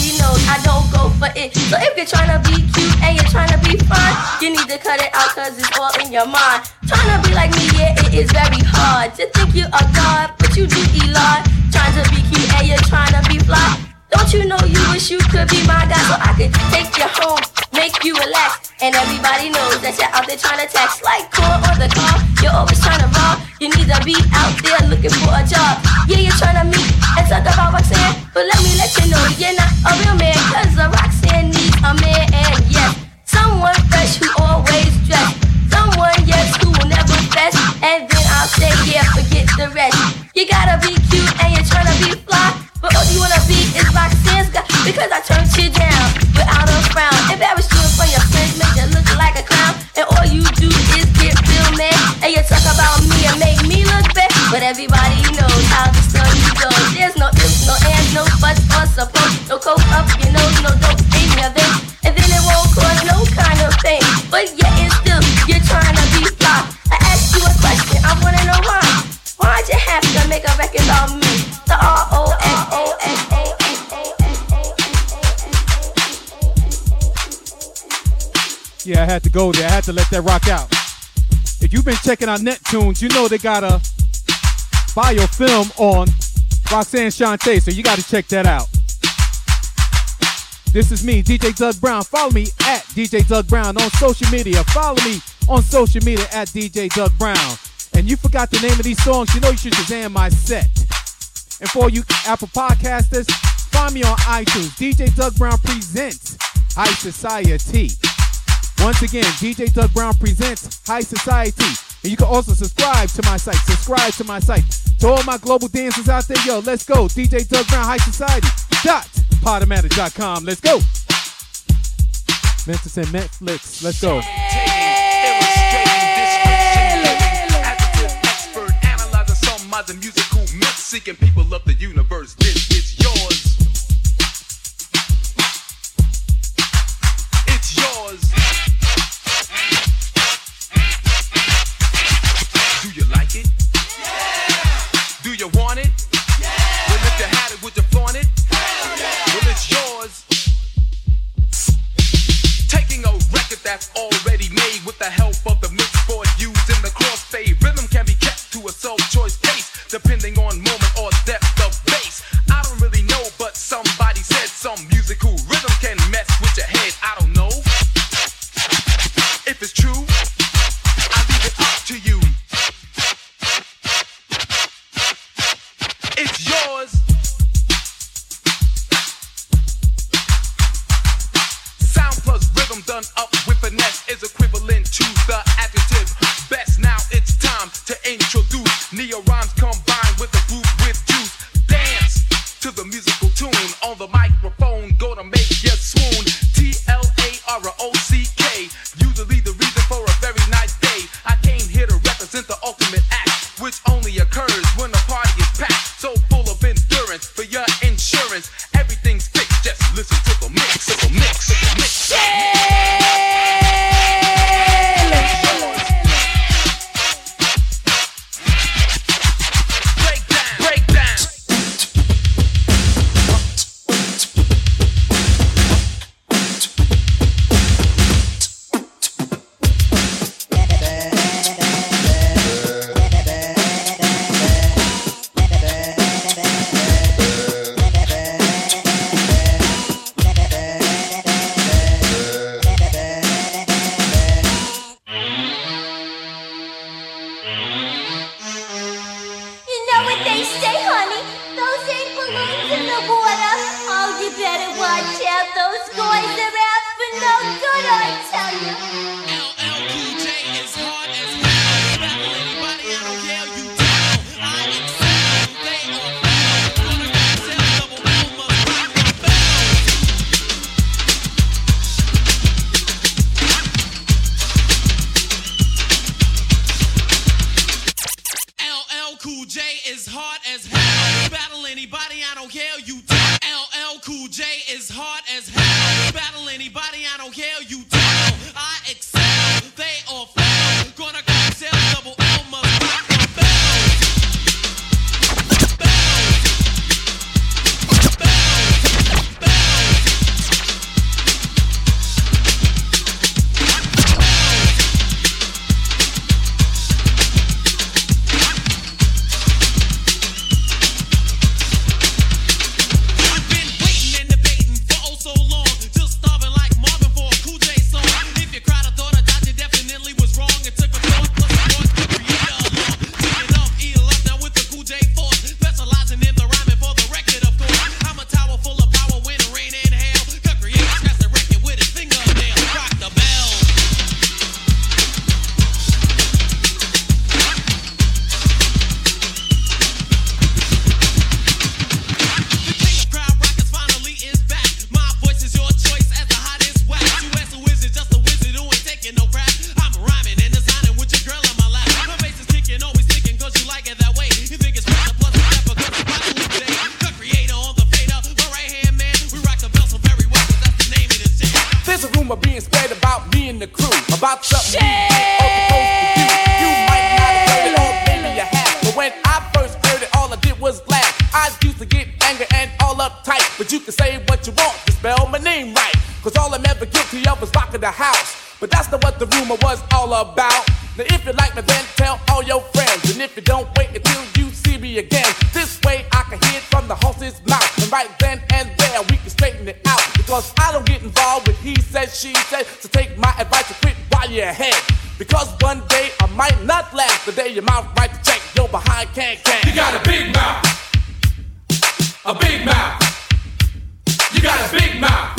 don't go for it. So if you're trying to be cute and you're trying to be fine, you need to cut it out cause it's all in your mind. Trying to be like me, yeah, it is very hard to think you are God, but you do Elon. Trying to be cute and you're trying to be fly. Don't you know you wish you could be my guy so I could take you home, make you relax. And everybody knows that you're out there trying to text like corn on the car. You're always trying to rob. You need to be out there looking for a job. Yeah, you're trying to meet and talk about Roxanne. But let me let you know you're not a real man. Cause a Roxanne needs a man. And yes, someone fresh who always dressed. Someone, yes, who will never fess. And then I'll say, yeah, forget the rest. You gotta be cute and you're trying to be fly. But all you wanna be is Roxanne's guy because I turned you down without a frown. Embarrassed you in front of your friends, make you look like a clown. And all you do is get real mad. And you talk about me and make me look bad. But everybody knows how the no up your nose, no dope. And then it won't cause no kind of pain. But yet and still, you're trying to be fly. I you a question, I wanna know why. Why'd you have to make a record about me? The Yeah, I had to go there. I had to let that rock out. If you've been checking out Nettunes, you know they got a biofilm on Roxanne Shante, so you got to check that out. This is me, DJ Doug Brown. Follow me at DJ Doug Brown on social media. Follow me on social media at DJ Doug Brown. And you forgot the name of these songs, you know you should Shazam my set. And for you Apple podcasters, find me on iTunes. DJ Doug Brown presents High Society. Once again, DJ Doug Brown presents High Society. And you can also subscribe to my site. Subscribe to my site. To all my global dancers out there, yo, let's go. DJ Doug Brown High Society. Dot Podomatic.com. Let's go. Memphis and Netflix. Let's go. Universe. But you can say what you want, just spell my name right. Cause all I'm ever guilty of is rocking the house. But that's not what the rumor was all about. Now if you like me, then tell all your friends. And if you don't, wait until you see me again. This way I can hear it from the horse's mouth. And right then and there we can straighten it out. Because I don't get involved with he said, she said. So take my advice and quit while you're ahead. Because one day I might not last. The day your mouth right to check, your behind can't can. You got a big mouth. A big mouth. You got a big mouth.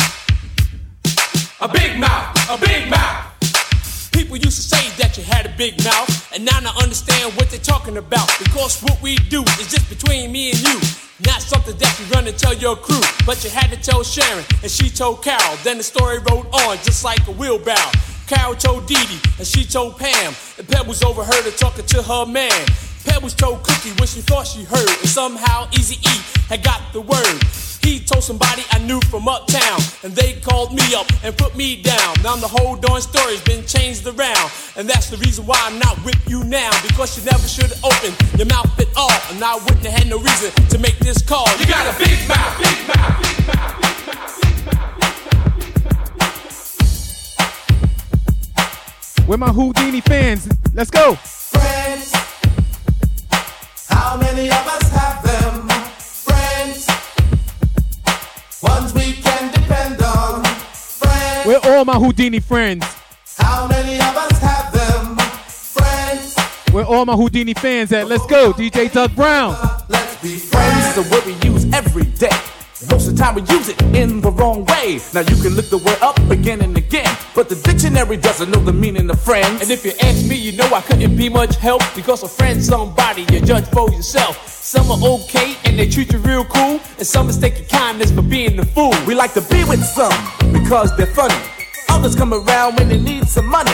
A big mouth. A big mouth. People used to say that you had a big mouth, and now I understand what they're talking about. Because what we do is just between me and you. Not something that you run and tell your crew. But you had to tell Sharon, and she told Carol. Then the story rode on just like a wheelbarrow. Carol told Dee Dee, and she told Pam. And Pebbles overheard her talking to her man. Pebbles told Cookie what she thought she heard, and somehow Easy E had got the word. He told somebody I knew from uptown, and they called me up and put me down. Now the whole darn story's been changed around, and that's the reason why I'm not with you now. Because you never should have opened your mouth at all, and I wouldn't have had no reason to make this call. You got a big mouth. Big mouth. Big mouth. Big mouth. Where my Whodini fans? Let's go. Friends, how many of us have them? Friends, ones we can depend on. Friends, Where all my Whodini friends? how many of us have them? Friends, Where all my Whodini fans at? Let's go. DJ Doug Brown. let's be Friends is a word we use every day. Most of the time we use it in the wrong way. Now you can look the word up again and again, but the dictionary doesn't know the meaning of friends. And if you ask me, you know I couldn't be much help because a friend's somebody you judge for yourself. Some are okay and they treat you real cool, and some mistake your kindness for being the fool. We like to be with some because they're funny. Others come around when they need some money.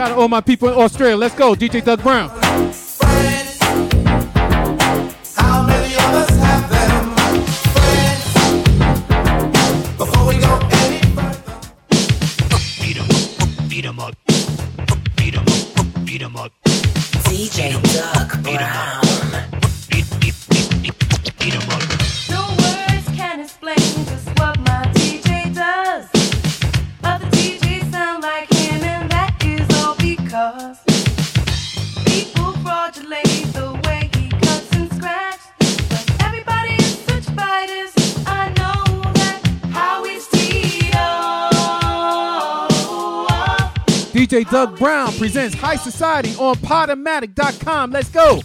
Shout out all my people in Australia. Let's go, DJ Doug Brown. Doug Brown presents High Society on Podomatic.com. Let's go.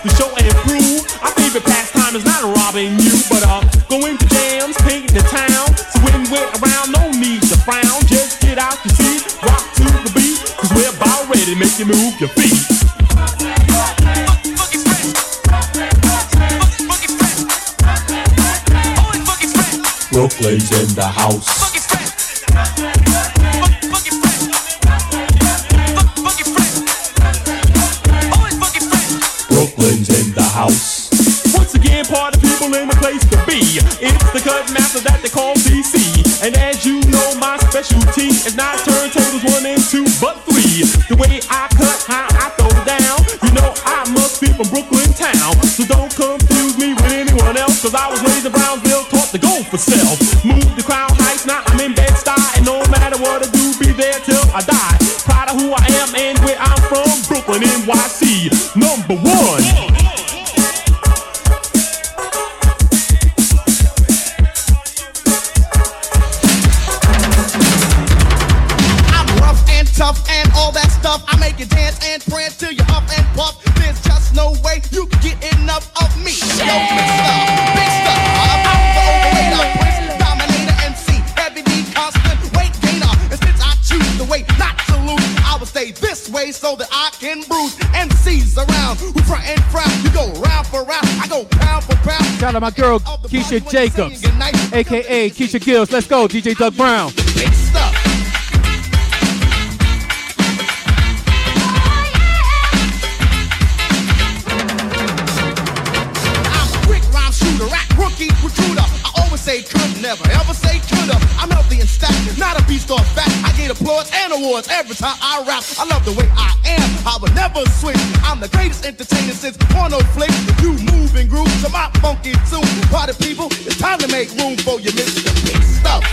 To show and prove our favorite pastime is not robbing you, but uh going to jams, painting the town. So when we're around, no need to frown. Just get out your seat, rock to the beat, cause we're about ready to make you move your feet. Brooklyn's in the house. Girl Keisha Jacobs, aka Keisha Gills. Let's go, DJ Doug Brown. I'm a quick rhyme rookie recruiter. I always say could, never ever say coulda. I'm healthy and stacked, not a beast or fat. I get applause and awards every time I rap. I love the way I am, I will never switch. I'm the greatest entertainer since porno flicks. You move and groove to my funky tune. Party people, it's time to make room for your Mr. Big Stuff.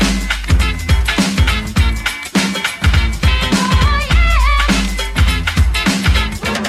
Oh,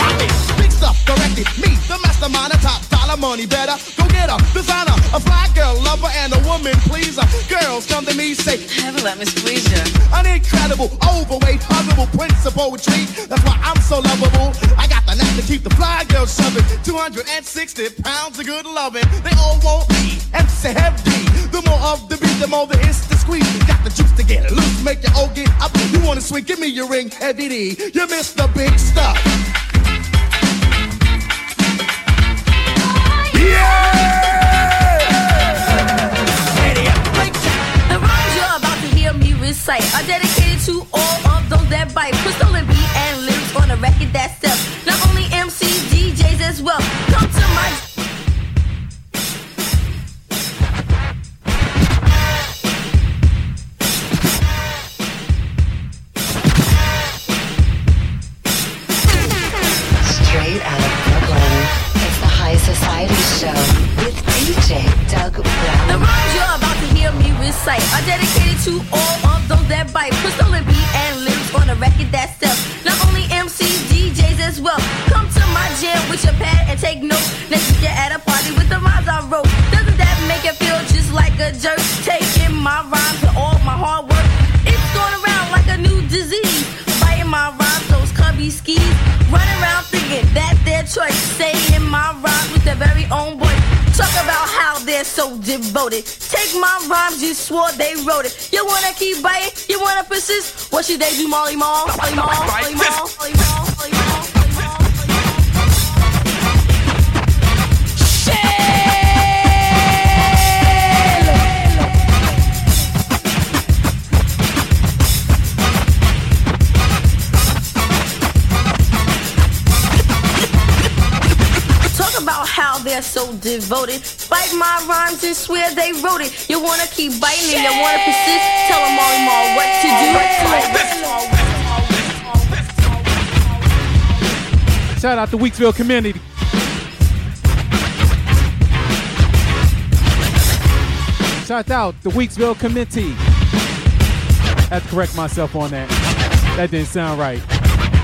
Rock it, big stuff corrected. Me, the mastermind, a top dollar money better. Go get a designer, a fly girl lover, and a woman pleaser. Girls come to me, say, Never let me squeeze you. An incredible, overweight, huggable of poetry. That's why I'm so lovable. I got the knack to keep the fly girls shoving. 260 pounds of good loving. They all want me and say heavy. The more of the beat, the more there is to squeeze. Got the juice to get it loose, make your all get up. You wanna swing? Give me your ring, heavy D. You missed the big stuff. Are about to hear me recite are dedicated to all of those that bite. Crystal and beat and on a record that. Not only MCs, DJs as Straight recite are dedicated to all of those that bite. Put stolen beat and lyrics on a record that sells. Not only MCs, DJs as well. Come to my jam with your pad and take notes. Next week you're at a party with the rhymes I wrote. Doesn't that make it feel just like a jerk? Taking my rhymes and all my hard work. It's going around like a new disease. Biting my rhymes, those cubby skis. Running around thinking that's their choice. Saying my rhymes with their very own they're so devoted. Take my rhymes, you swore they wrote it. You wanna keep biting? You wanna persist? What should they do, Marley Marl? Marley Marl? Marley Marl? Marley Marl? Marley Marl? They're so devoted. Bite my rhymes and swear they wrote it. You wanna keep biting and you wanna persist? Tell them Marley Marl what to do. Shout out to Weeksville community. Shout out the Weeksville committee. Had to correct myself on that. That didn't sound right.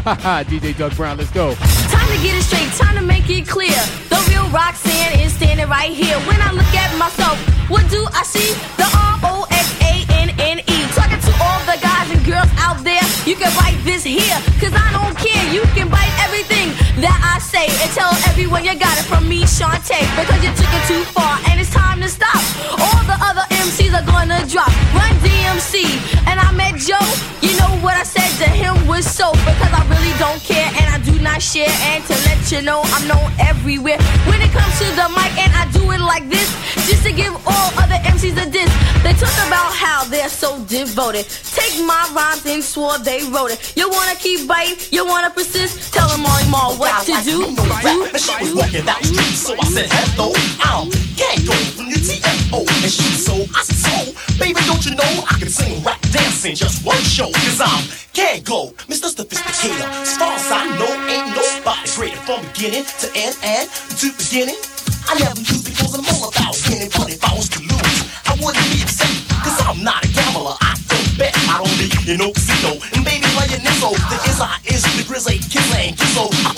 Haha, DJ Doug Brown, let's go. Time to get it straight, time to make it clear. The real Roxanne is standing right here. When I look at myself, what do I see? The R O X A N N E. Talking to all the guys and girls out there, you can bite this here, cause I don't care. You can bite everything that I say and tell everyone you got it from me, Shante, because you took it too far and it's time to stop. All the other MCs are gonna drop. Run DMC, and I met Joe. You know what I said to him was so because I really don't care and I do not share. And to let you know, I'm known everywhere. When it comes to the mic, and I do it like this, just to give all other MCs a diss. They talk about how they're so devoted. Take my rhymes and swore they wrote it. You wanna keep biting? You wanna persist? Tell them all, all what to do. And she was walking down the street, so I said, hello, I'm Kangol from the UTFO. And she so, I said, so, baby, don't you know I can sing, rap, dance in just one show? Cause I'm Kangol, Mr. Sophisticator. As far as I know, ain't nobody greater from beginning to end and to beginning. I never used because I'm all about winning, but if I was to lose, I wouldn't be upset. Cause I'm not a gambler, I don't bet, I don't live in no casino. And baby, playing Nizzo, the is I is the grizzly, kiss and kizzo. I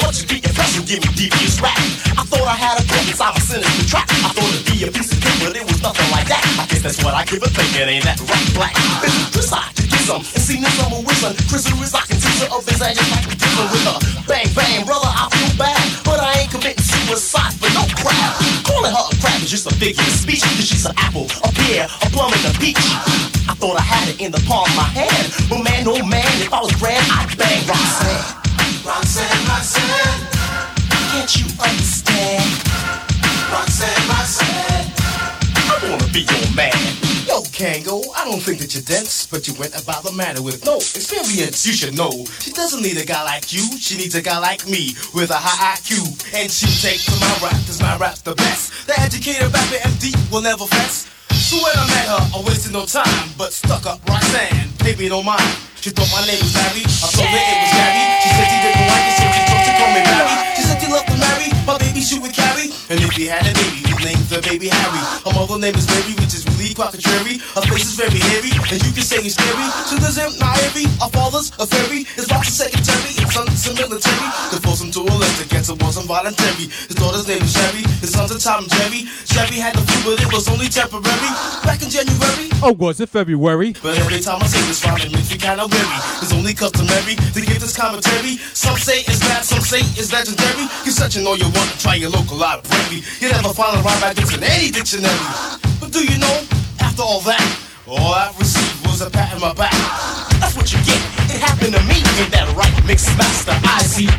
give me devious rap. I thought I had a cause I'm a sinister trap. I thought it'd be a piece of cake, but it was nothing like that. I guess that's what I give a think, it ain't that right black. Bitch, decide to get some, and see this summer with some. Chris is I can teach her this, I just like to dealing with her. Bang, bang, brother, I feel bad, but I ain't committing suicide for no crap. Calling her a crap is just a figure of speech, cause she's an apple, a pear, a plum, and a peach. I thought I had it in the palm of my hand, but man, oh man, if I was grand, I'd bang Roxanne. Roxanne, Roxanne, can't you understand? Roxanne, Roxanne, I wanna be your man. Yo, Kangol, I don't think that you're dense, but you went about the matter with no experience. You should know she doesn't need a guy like you. She needs a guy like me with a high IQ, and she'll take to my rap, cause my rap's the best. The educated rapper MD will never fess. So when I met her, I wasted no time, but stuck up Roxanne, baby don't mind. She thought my name was Larry, I told her it was Gary. She said she didn't like it, my baby she would carry. And if he had a baby, his name's the baby Harry. Her mother name is Mary, which is really quite contrary. Her face is very hairy, and you can say he's scary. So there's him, not heavy. Our father's a fairy, his wife's a secretary, his son's a military. To force him to a left against it wasn't voluntary. His daughter's name is Sherry, his son's a Tom and Jerry. Sherry had the flu, but it was only temporary. Back in January, Oh, was it February? but every time I say this rhyme, it makes me kinda weary. It's only customary to give this commentary. Some say it's bad, some say it's legendary. You're searching all you want to try your local library. You never find a rhyme like this in any dictionary. But do you know, after all that, all I received was a pat on my back. That's what you get. It happened to me in that right mix master ICE.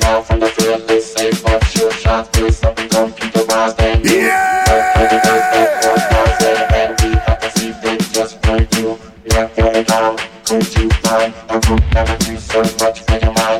Now from the field they say fuck sure shots, please something come keep the rise bang. Yeah! And we have to see they just break you. Yeah, feel it down. Could you find a group never research much in your mind?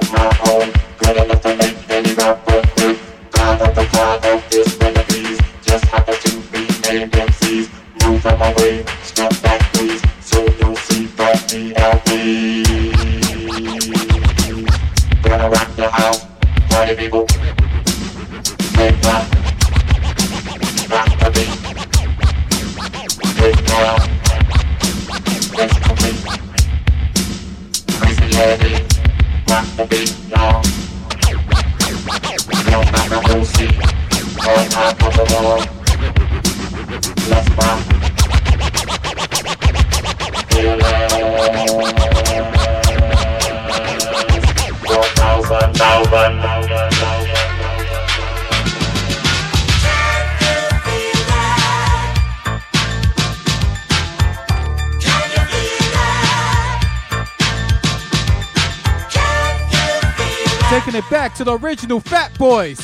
from my brain. to the original Fat Boys.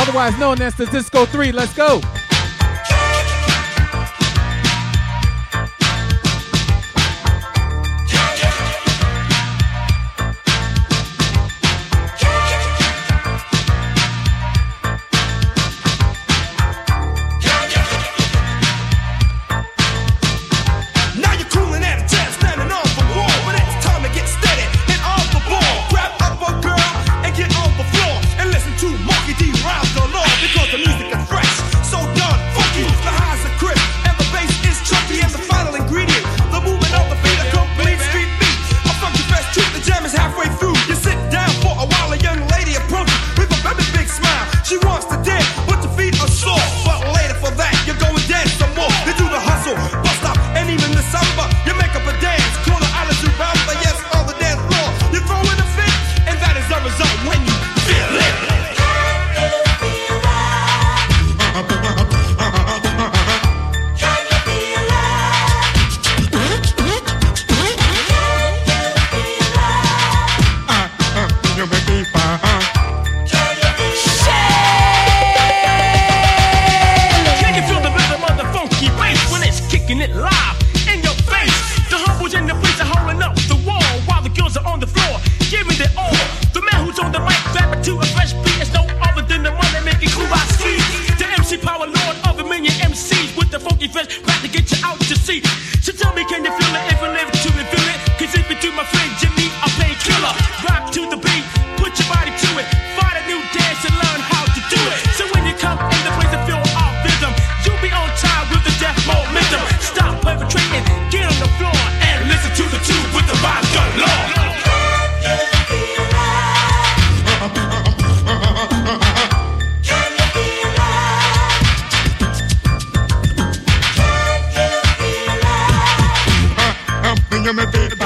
Otherwise known as the Disco 3. Let's go. give me feedback.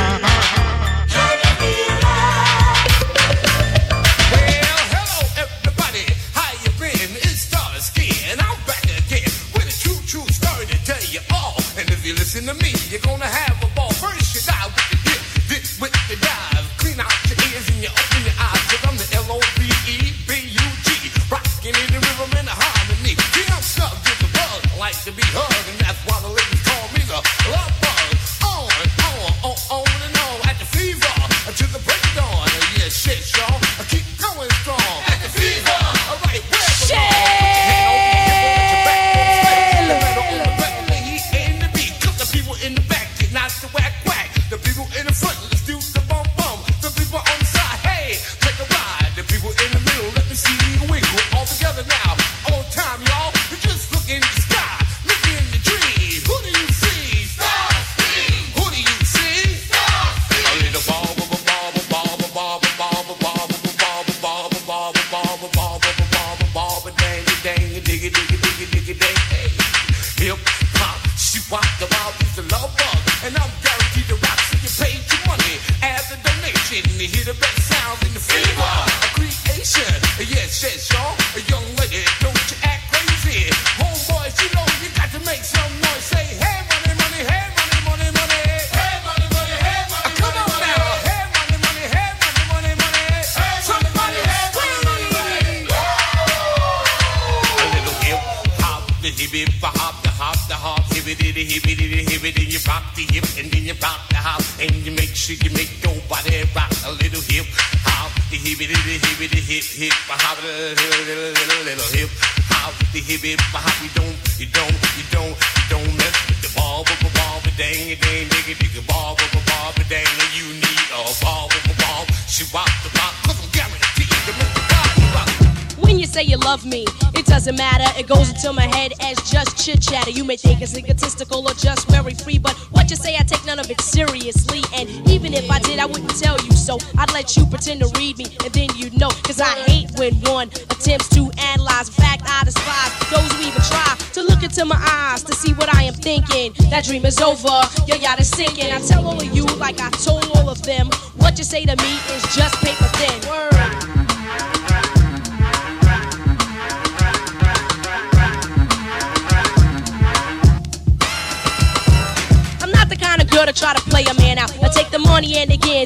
Chit chatter. You may think it's egotistical or just very free, but what you say, I take none of it seriously. And even if I did, I wouldn't tell you so. I'd let you pretend to read me, and then you'd know. Cause I hate when one attempts to analyze. In fact, I despise those who even try to look into my eyes to see what I am thinking. That dream is over, your yacht is sinking. I tell all of you, like I told all of them, what you say to me is just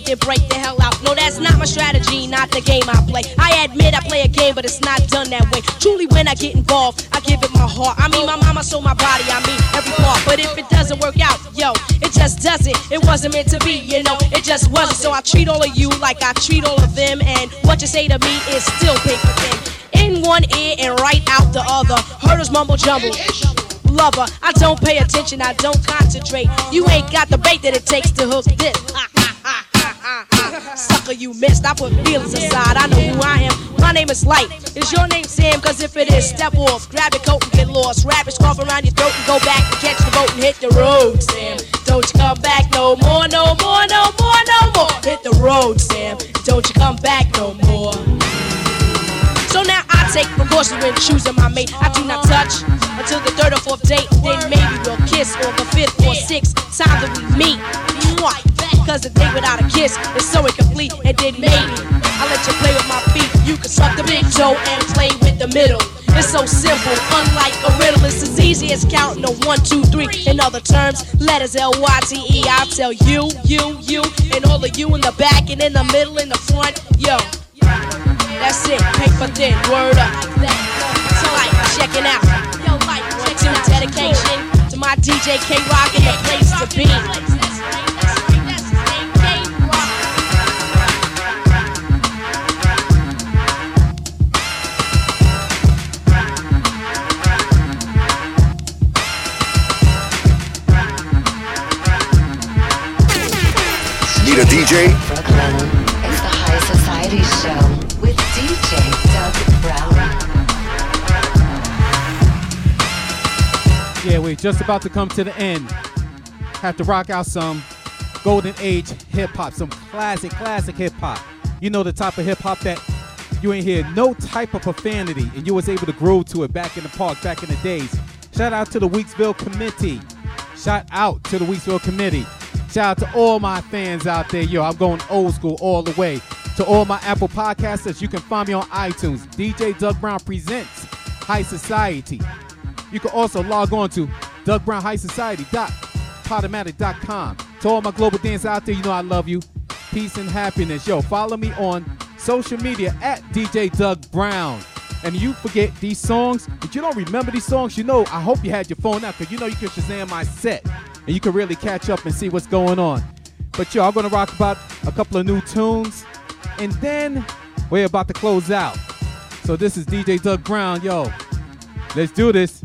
then break the hell out. No, that's not my strategy, not the game I play. I admit I play a game, but it's not done that way. Truly, when I get involved, I give it my heart. I mean, my mama sold my body, I mean, every part. But if it doesn't work out, yo, it just doesn't. It wasn't meant to be, you know, it just wasn't. So I treat all of you like I treat all of them, and what you say to me is still paper thin. In one ear and right out the other. Herders mumble jumble lover. I don't pay attention, I don't concentrate. You ain't got the bait that it takes to hook this. Sucker, you missed. I put feelings aside. I know who I am. My name is Lyte. Is your name Sam? Cause if it is, step off. Grab your coat and get lost. Wrap your scarf around your throat and go back and catch the boat and hit the road, Sam. Don't you come back no more, no more, no more, no more. Hit the road, Sam. Don't you come back no more. So now I take precautions when choosing my mate. I do not touch until the third or fourth date. Then maybe we'll kiss on the fifth or sixth time that we meet. Mwah. Cause a date without a kiss is so incomplete. And then maybe I let you play with my feet. You can suck the big toe and play with the middle. It's so simple, unlike a riddle. It's as easy as counting a one, two, three. In other terms, letters L Y T E. I tell you, you, you, and all of you in the back and in the middle, in the front. Yo, that's it, paper thin, word up. So like, checking out. Yo, like, one, two, dedication to my DJ K Rock and the place to be. Need a DJ? Yeah, we're just about to come to the end. Have to rock out some golden age hip hop, some classic, classic hip hop. You know the type of hip hop that you ain't hear no type of profanity, and you was able to grow to it back in the park, back in the days. Shout out to the Weeksville committee. Shout out to the Weeksville committee. Shout out to all my fans out there. Yo, I'm going old school all the way. To all my Apple podcasters, you can find me on iTunes. DJ Doug Brown presents High Society. You can also log on to DougBrownHighSociety.com Podomatic.com. To all my global dancers out there, you know I love you. Peace and happiness. Yo, follow me on social media at DJ Doug Brown. And you forget these songs, if you don't remember these songs, you know, I hope you had your phone out because you know you can Shazam my set and you can really catch up and see what's going on. But yo, I'm gonna rock about a couple of new tunes, and then we're about to close out. So this is DJ Doug Brown, yo. Let's do this.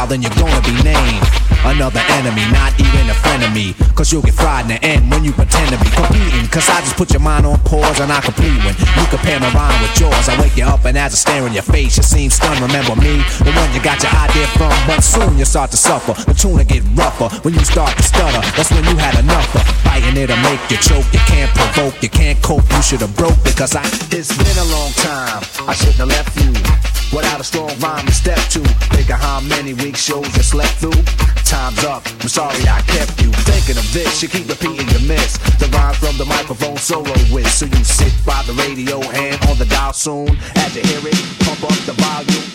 and you're gonna be named. Another enemy, not even a friend of me. Cause you'll get fried in the end when you pretend to be competing. Cause I just put your mind on pause and I complete when you compare my rhyme with yours. I wake you up and as I stare in your face, you seem stunned. Remember me, the one you got your idea from. But soon you start to suffer. The tune will get rougher when you start to stutter. That's when you had enough of biting it'll make you choke. You can't provoke, you can't cope. You should have broke because I. It's been a long time. I shouldn't have left you. Without a strong rhyme to step to. Think how many weeks shows you slept through? Time's up, I'm sorry I kept you. Thinking of this, you keep repeating your miss. The rhyme from the microphone solo with. So you sit by the radio, hand on the dial soon. As you hear it, pump up the volume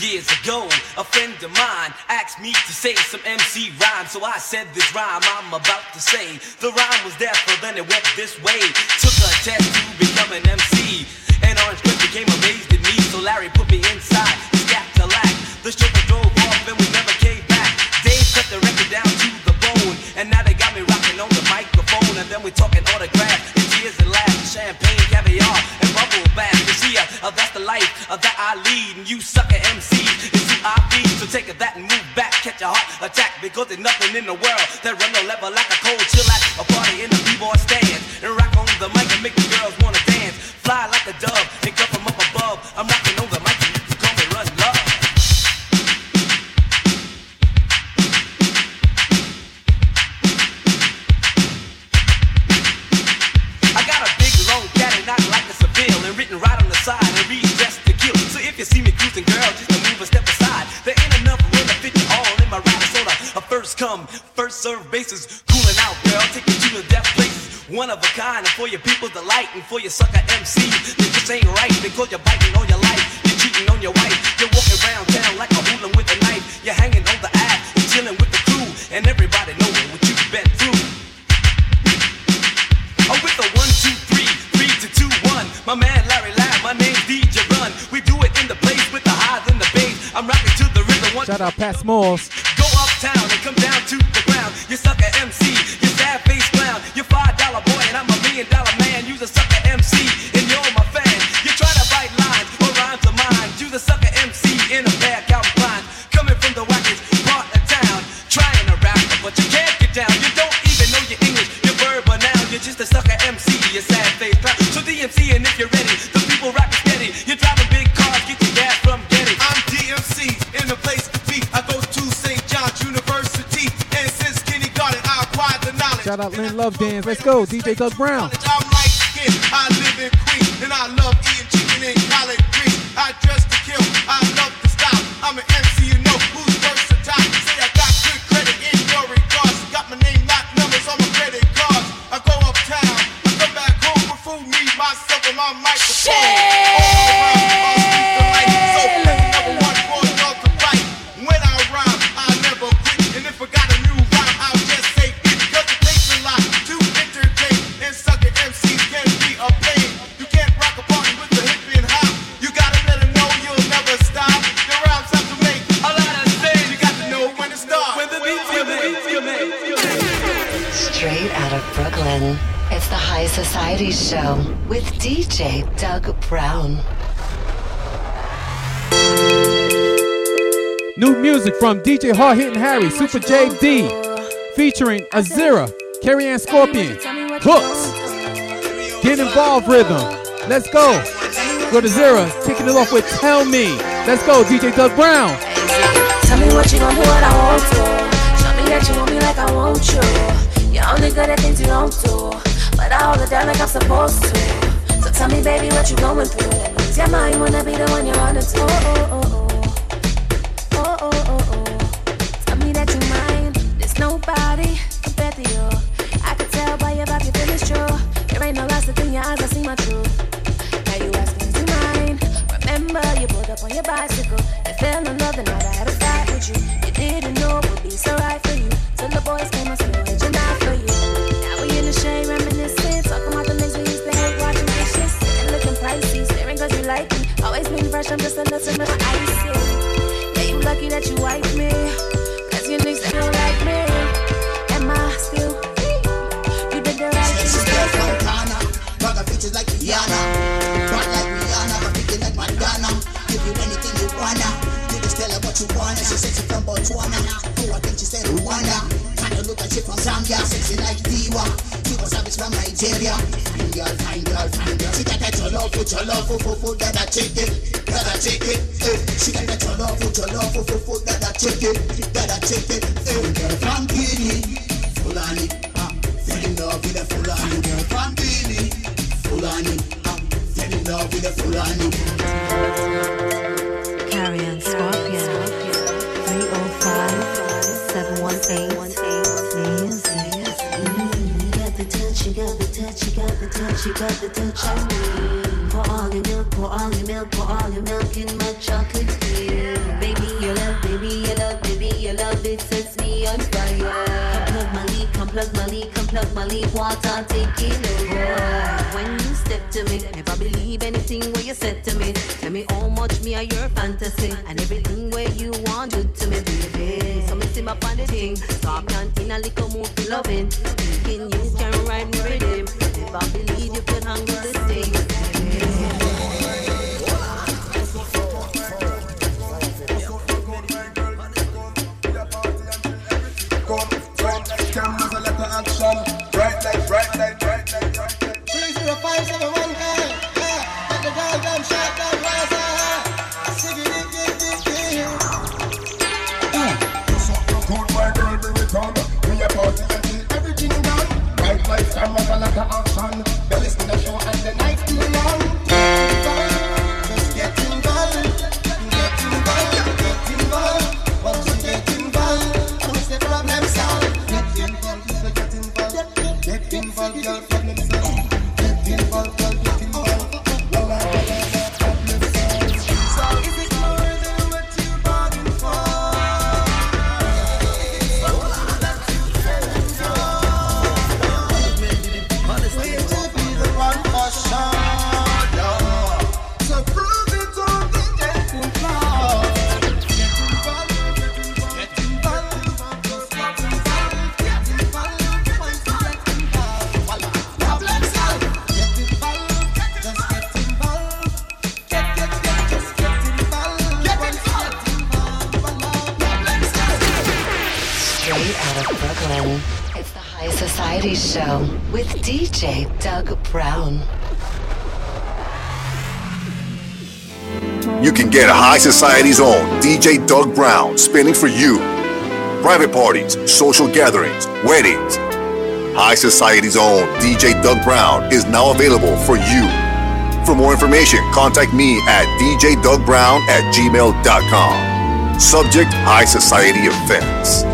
years ago, a friend of mine asked me to say some MC rhyme. So I said this rhyme I'm about to say. The rhyme was there, but then it went this way. Took a test to become an MC. And Orange Krush became amazed at me. So Larry put me inside, stacked to lack. The chauffeur drove off and we never came back. Dave cut the record down to the bone. And now they got me rocking on the microphone. And then we talking that I lead. And you sucker MCs is who I be. So take that and move back. Catch a heart attack. Because there's nothing in the world that run the level for your people's delight, and for your sucker that just ain't right because you're biting on your life, you're cheating on your wife, you're walking around town like a hooligan with a knife, you're hanging on the ass, and chilling with the crew, and everybody knowing what you've been through. Oh, with a one, two, three, three to two, one. My man Larry Lab, my name's DJ Run. We do it in the place with the highs and the bass. I'm rocking to the rhythm. One, Shout out Pat Smalls. Shout out Lynn Love Dance. Let's go, DJ Doug Brown. Doug Brown. New music from DJ Hard Hitting Harry, Super JD, featuring Azira, Carrie Ann Scorpion, Hooks, Get Involved Rhythm. Let's go. Go to Zera, kicking it off with Tell Me. Let's go, DJ Doug Brown. Tell me what you gon' do, what I want to. Show me that you want me like I want you. You're only good at things you don't do, but I hold it down like I'm supposed to. Tell me, baby, what you going through? Lose your mind, wanna be the one you're running to. Oh, oh, oh, oh, oh, oh, oh, oh. Tell me that you mine. There's nobody compared to you. I could tell by your vibe, you feel it's true. There ain't no loss in your eyes, I see my truth. Now you asking to mine. Remember, you pulled up on your bicycle. You fell in love, the night I had a fight with you. You didn't know it would be so right for you. Till the boys came, I still had your knife for you. Now we in the shade, reminiscing. Fresh, I'm just a little bit icy. Yeah, you lucky that you wiped me. Cause you niggas they don't like me. Am I still free? You did the right thing. She's girl from Ghana, rock her features like Rihanna, front like Rihanna, her picking like Madonna. Give you anything you wanna, you just tell her what you wanna. She said she from Botswana, oh I think she said Rwanda. Kinda look like she from Zambia, sexy like Diva. She was savage from Nigeria. Fine girl, fine girl, fine girl. She got that your love, put your love, food, food, food, that I check it, that I check it. Eh. She got that your love, put your love, food, food, food, that I check it, that I check it. Eh. Girl from Guinea, Fulani, ah, fell in love with a Fulani. Girl from Guinea, Fulani, ah, fell in love with a Fulani. Carry on Scorpion. 305 718 You got the touch, you got the touch, you got the touch, you got the touch Baby, your love, baby, your love, baby, your love, it sets me on fire. Come plug my lead, come plug my lead, come plug my lead, water taking over. When you step to me, never believe anything what you said to me. Tell me how much me are your fantasy and everything where you want do to me. So me see my the thing, in a little mood to loving. Thinking you can ride me rhythm. Society's own DJ Doug Brown spinning for you. Private parties, social gatherings, weddings. High Society's own DJ Doug Brown is now available for you. For more information, contact me at djdougbrown at gmail.com. Subject High Society Events.